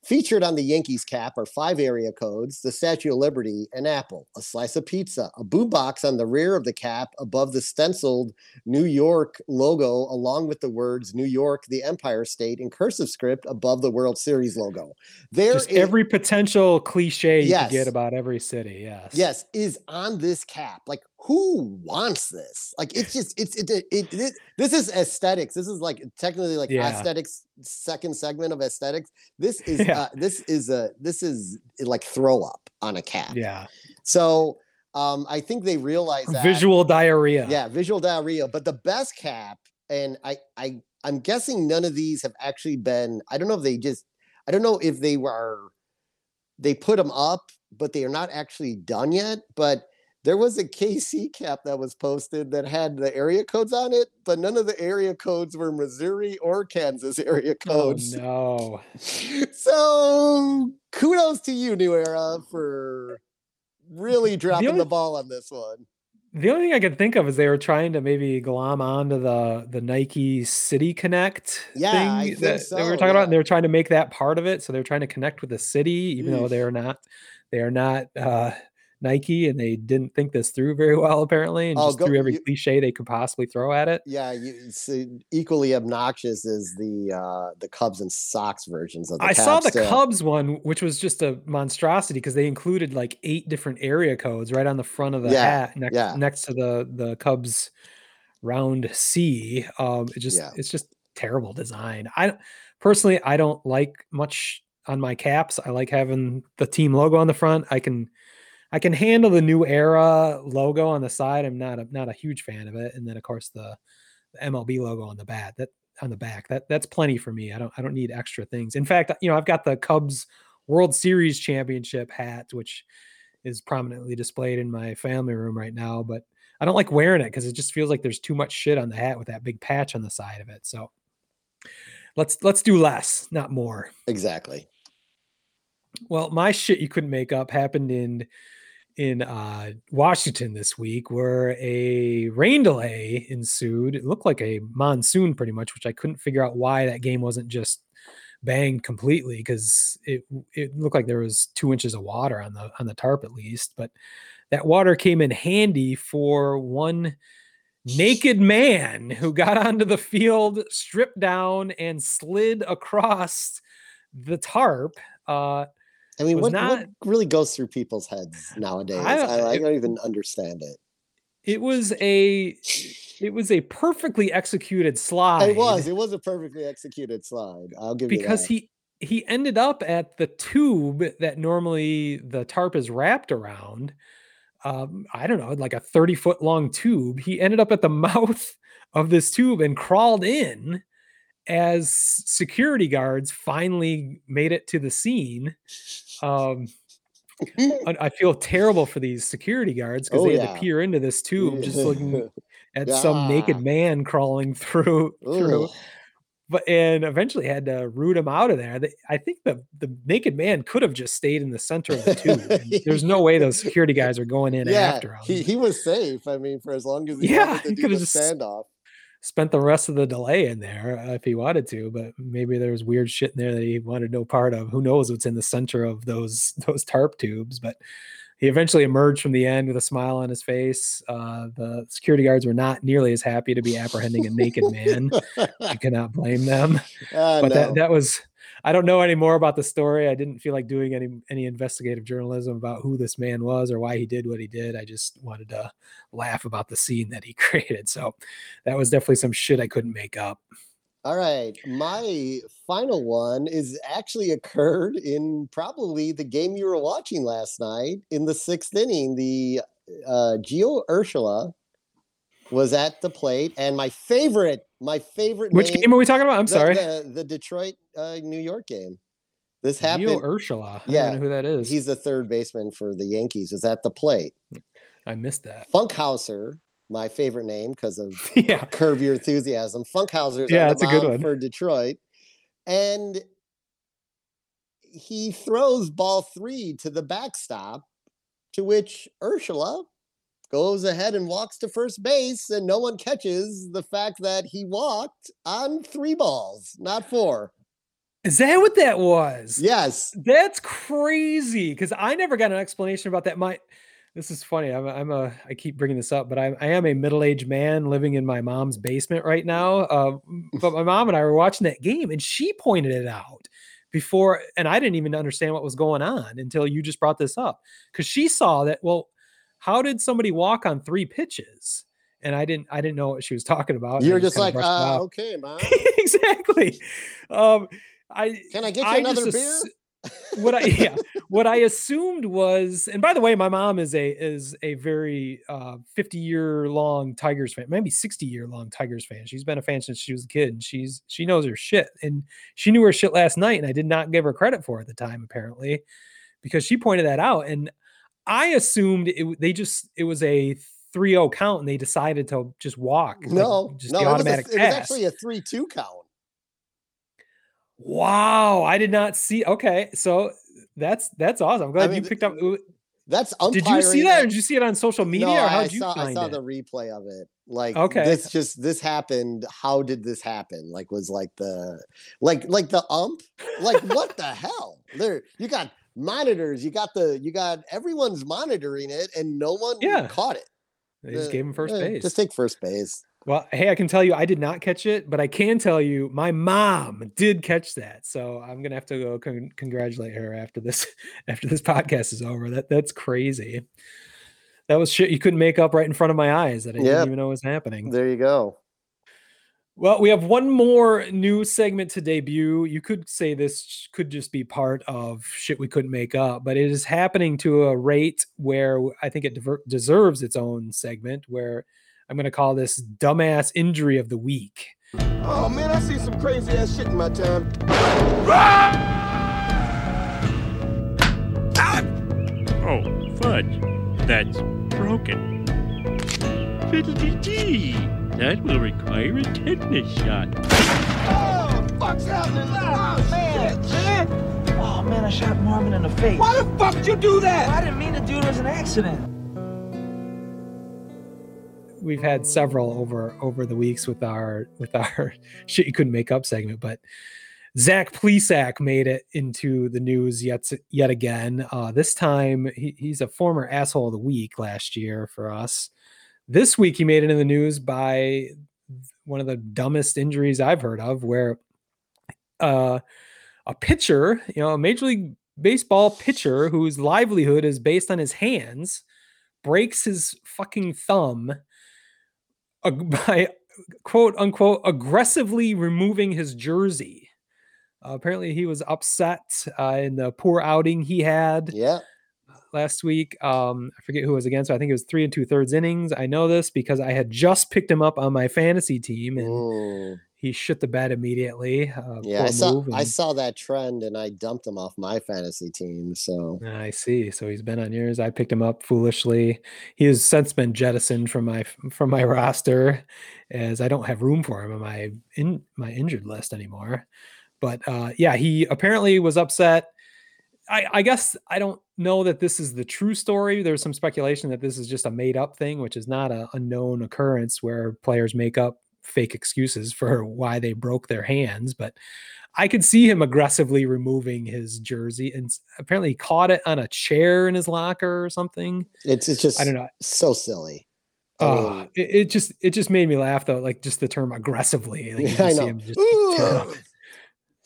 Featured on the Yankees cap are five area codes the Statue of Liberty, an apple, a slice of pizza, a boombox on the rear of the cap above the stenciled New York logo, along with the words New York, the Empire State in cursive script above the World Series logo. There Just is- every potential cliche you Yes. could get about every city. Yes. yes is on this cap like who wants this like it's just it's it, it, it, it- this is aesthetics this is like technically like Yeah. aesthetics second segment of aesthetics this is Yeah. uh, this is a this is like throw up on a cap Yeah. so um i think they realize that Visual diarrhea. yeah visual diarrhea but the best cap and i i i'm guessing none of these have actually been i don't know if they just i don't know if they were they put them up but they are not actually done yet but there was a kc cap that was posted that had the area codes on it but none of the area codes were missouri or kansas area Oh codes no. so kudos to you new era for really dropping the, only- ball on this one The only thing I could think of is they were trying to maybe glom onto the the Nike City Connect Yeah, thing that, that we were talking about. And they were trying to make that part of it. So they're trying to connect with the city, even though they are not they are not uh Nike and they didn't think this through very well, apparently, and Oh, just go- threw every you- cliche they could possibly throw at it. Yeah, you, uh, equally obnoxious as the uh, the Cubs and Sox versions of the I saw the. Cubs one, which was just a monstrosity because they included like eight different area codes right on the front of the Yeah, hat next yeah. next to the the Cubs round C. Um, it just Yeah. it's just terrible design. I personally I don't like much on my caps. I like having the team logo on the front. I can I can handle the new era logo on the side. I'm not a not a huge fan of it. And then of course the, the MLB logo on the bat that on the back. That that's plenty for me. I don't I don't need extra things. In fact, you know, I've got the Cubs World Series championship hat, which is prominently displayed in my family room right now, but I don't like wearing it because it just feels like there's too much shit on the hat with that big patch on the side of it. So let's let's do less, not more. Exactly. Well, my shit you couldn't make up happened in in uh, Washington this week, where a rain delay ensued. It looked like a monsoon, pretty much, which I couldn't figure out why that game wasn't just banged completely because it it looked like there was two inches of water on the on the tarp at least. But that water came in handy for one naked man who got onto the field, stripped down, and slid across the tarp. Uh, I mean, what, not- what really goes through people's heads nowadays? I I, don't- I, don't even understand it. it was a it was a perfectly executed slide. It was. It was a perfectly executed slide. I'll give because he he ended up at the tube that normally the tarp is wrapped around. Um, I don't know, like a 30 foot long tube. He ended up at the mouth of this tube and crawled in as security guards finally made it to the scene. Um, I feel terrible for these security guards because Oh, they had yeah. to peer into this tube just looking at some naked man crawling through through but and eventually had to root him out of there. I think the the naked man could have just stayed in the center of the tube. there's no way those security guys are going in yeah, after him. he, he was safe. I mean, for as long as he Yeah, he could've the just- standoff. Spent the rest of the delay in there uh, if he wanted to, but maybe there was weird shit in there that he wanted no part of. Who knows what's in the center of those those tarp tubes? But he eventually emerged from the end with a smile on his face. Uh, the security guards were not nearly as happy to be apprehending a naked man. I cannot blame them. Ah, but no. that that was I don't know any more about the story. I didn't feel like doing any any investigative journalism about who this man was or why he did what he did. I just wanted to laugh about the scene that he created. So that was definitely some shit I couldn't make up. All right. My final one is actually occurred in probably the game you were watching last night in the sixth inning. The uh, Gio Urshela was at the plate, and my favorite, my favorite. Which name- game are we talking about? I'm the- sorry. The, the Detroit uh, New York game. This Gio happened. Urshela. I yeah, don't know who that is. He's the third baseman for the Yankees. Is at the plate. I missed that. Funkhouser, my favorite name because of yeah. Curb Your Enthusiasm. Funkhouser's Yeah, that's a good one. for Detroit, and he throws ball three to the backstop, to which Urshela goes ahead and walks to first base, and no one catches the fact that he walked on three balls, not four. Is that what that was? Yes. That's crazy because I never got an explanation about that. My this is funny. I'm a, I'm a I keep bringing this up, but I'm, I am a middle aged man living in my mom's basement right now. Uh, but my mom and I were watching that game, and she pointed it out before, and I didn't even understand what was going on until you just brought this up because she saw that. Well, how did somebody walk on three pitches? And I didn't I didn't know what she was talking about. You're I just like, uh, okay, mom. exactly. Um, I Can I get you I another just beer? what I yeah, what I assumed was, and by the way, my mom is a is a very uh 50 year long Tigers fan, maybe 60 year long Tigers fan. She's been a fan since she was a kid, and she's she knows her shit. And she knew her shit last night, and I did not give her credit for it at the time, apparently, because she pointed that out. And I assumed it they just it was a 3-0 count and they decided to just walk. like, No, just no, the it was, a, automatic it was actually a three-two count. Wow, I did not see. Okay, so that's that's awesome. I'm glad mean, you picked up. That's Did you see that, or did you see it on social media, no, or I- how I did you saw, I saw it? the replay of it. Like, Okay. this just this happened. How did this happen? Like, was like the like like the ump? Like, what the hell? There, you got monitors. You got the you got everyone's monitoring it, and no one Yeah. caught it. They just gave him first eh, base. Just take first base. Well, hey, I can tell you, I did not catch it, but I can tell you, my mom did catch that. So I'm gonna have to go con- congratulate her after this after this podcast is over. That that's crazy. That was shit you couldn't make up right in front of my eyes that I Yep. didn't even know was happening. There you go. Well, we have one more new segment to debut. You could say this could just be part of shit we couldn't make up, but it is happening to a rate where I think it diver- deserves its own segment. Where I'm going to call this "dumbass injury of the week." Oh man, I see some crazy ass shit in my time. Ah! Oh, fudge. That's broken. Fiddle-dee-dee. That will require a tetanus shot. Oh, fuck's happening? Oh, man, man. Oh man, I shot Marvin in the face. Why the fuck did you do that? I didn't mean to do it as an accident. We've had several over over the weeks with our with our shit you couldn't make up segment, but Zach Plesac made it into the news yet yet again. Uh, this time he, he's a former asshole of the week last year for us. This week he made it in the news by one of the dumbest injuries I've heard of, where uh, a pitcher, you know, a major league baseball pitcher whose livelihood is based on his hands, breaks his fucking thumb by quote unquote aggressively removing his jersey. Uh, apparently, he was upset uh, in the poor outing he had Yeah. Last week. Um, I forget who it was against. but I think it was three and two thirds innings. I know this because I had just picked him up on my fantasy team, and Mm. he shit the bed immediately. Uh, Yeah, I saw move, I saw that trend and I dumped him off my fantasy team. So I see. So he's been on yours. I picked him up foolishly. He has since been jettisoned from my from my roster, as I don't have room for him on my in my injured list anymore. But uh, yeah, he apparently was upset. I, I guess I don't know that this is the true story. There's some speculation that this is just a made up thing, which is not a, a known occurrence where players make up fake excuses for why they broke their hands. But I could see him aggressively removing his jersey and apparently caught it on a chair in his locker or something. it's it's just I don't know. so silly. I mean, it, it just it just made me laugh though, like just the term aggressively. Like Yeah, I know. him just tear up.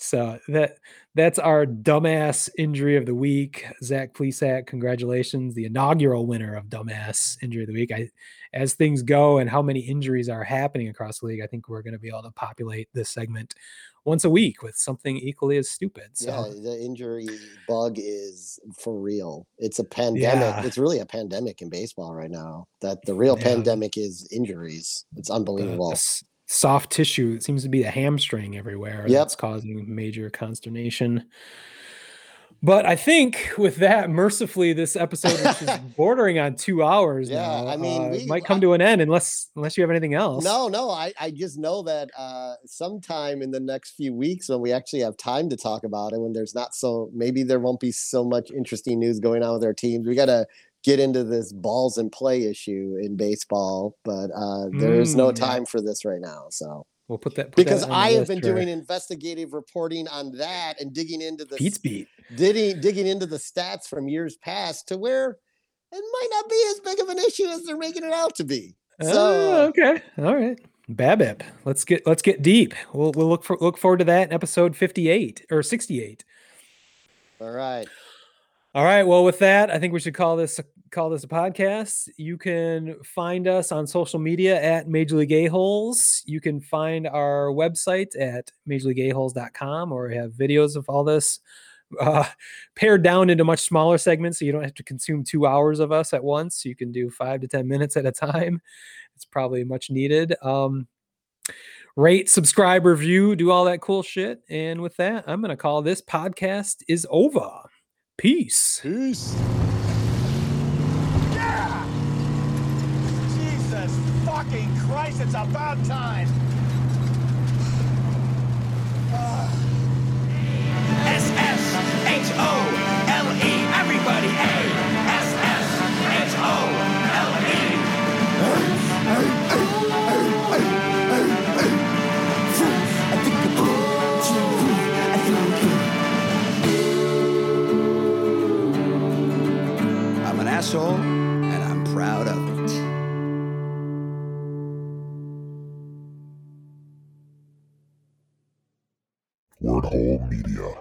So that that's our dumbass injury of the week. Zach Plesac, congratulations, the inaugural winner of dumbass injury of the week. I, as things go and how many injuries are happening across the league, I think we're going to be able to populate this segment once a week with something equally as stupid. So yeah, the injury bug is for real. It's a pandemic. Yeah. It's really a pandemic in baseball right now. That the real Yeah. pandemic is injuries. It's unbelievable. the soft tissue it seems to be the hamstring everywhere Yep. that's causing major consternation. But I think with that, mercifully, this episode, which is bordering on two hours Yeah, now, I mean, uh, we- might come to an end unless unless you have anything else. No, no, I, I just know that uh, sometime in the next few weeks when we actually have time to talk about it, when there's not so maybe there won't be so much interesting news going on with our teams. We got to get into this balls and play issue in baseball, but uh, there is no Mm, yeah. time for this right now. So We'll put that put because that I have been doing investigative reporting on that and digging into the Pete's beat. digging digging into the stats from years past to where it might not be as big of an issue as they're making it out to be. Oh, So okay, all right. Babip. Let's get let's get deep. We'll we'll look for look forward to that in episode fifty eight or sixty eight. all right. All right. Well, with that, I think we should call this call this a podcast. You can find us on social media at Major League A-Holes. You can find our website at majorleagueaholes.com or have videos of all this uh, pared down into much smaller segments so you don't have to consume two hours of us at once. You can do five to 10 minutes at a time. It's probably much needed. Um, rate, subscribe, review, do all that cool shit. And with that, I'm going to call this podcast is over. Peace. Peace. Jesus fucking Christ, it's about time. Ah. S-S-H-O-L-E. Asshole, and I'm proud of it. Word Hole Media.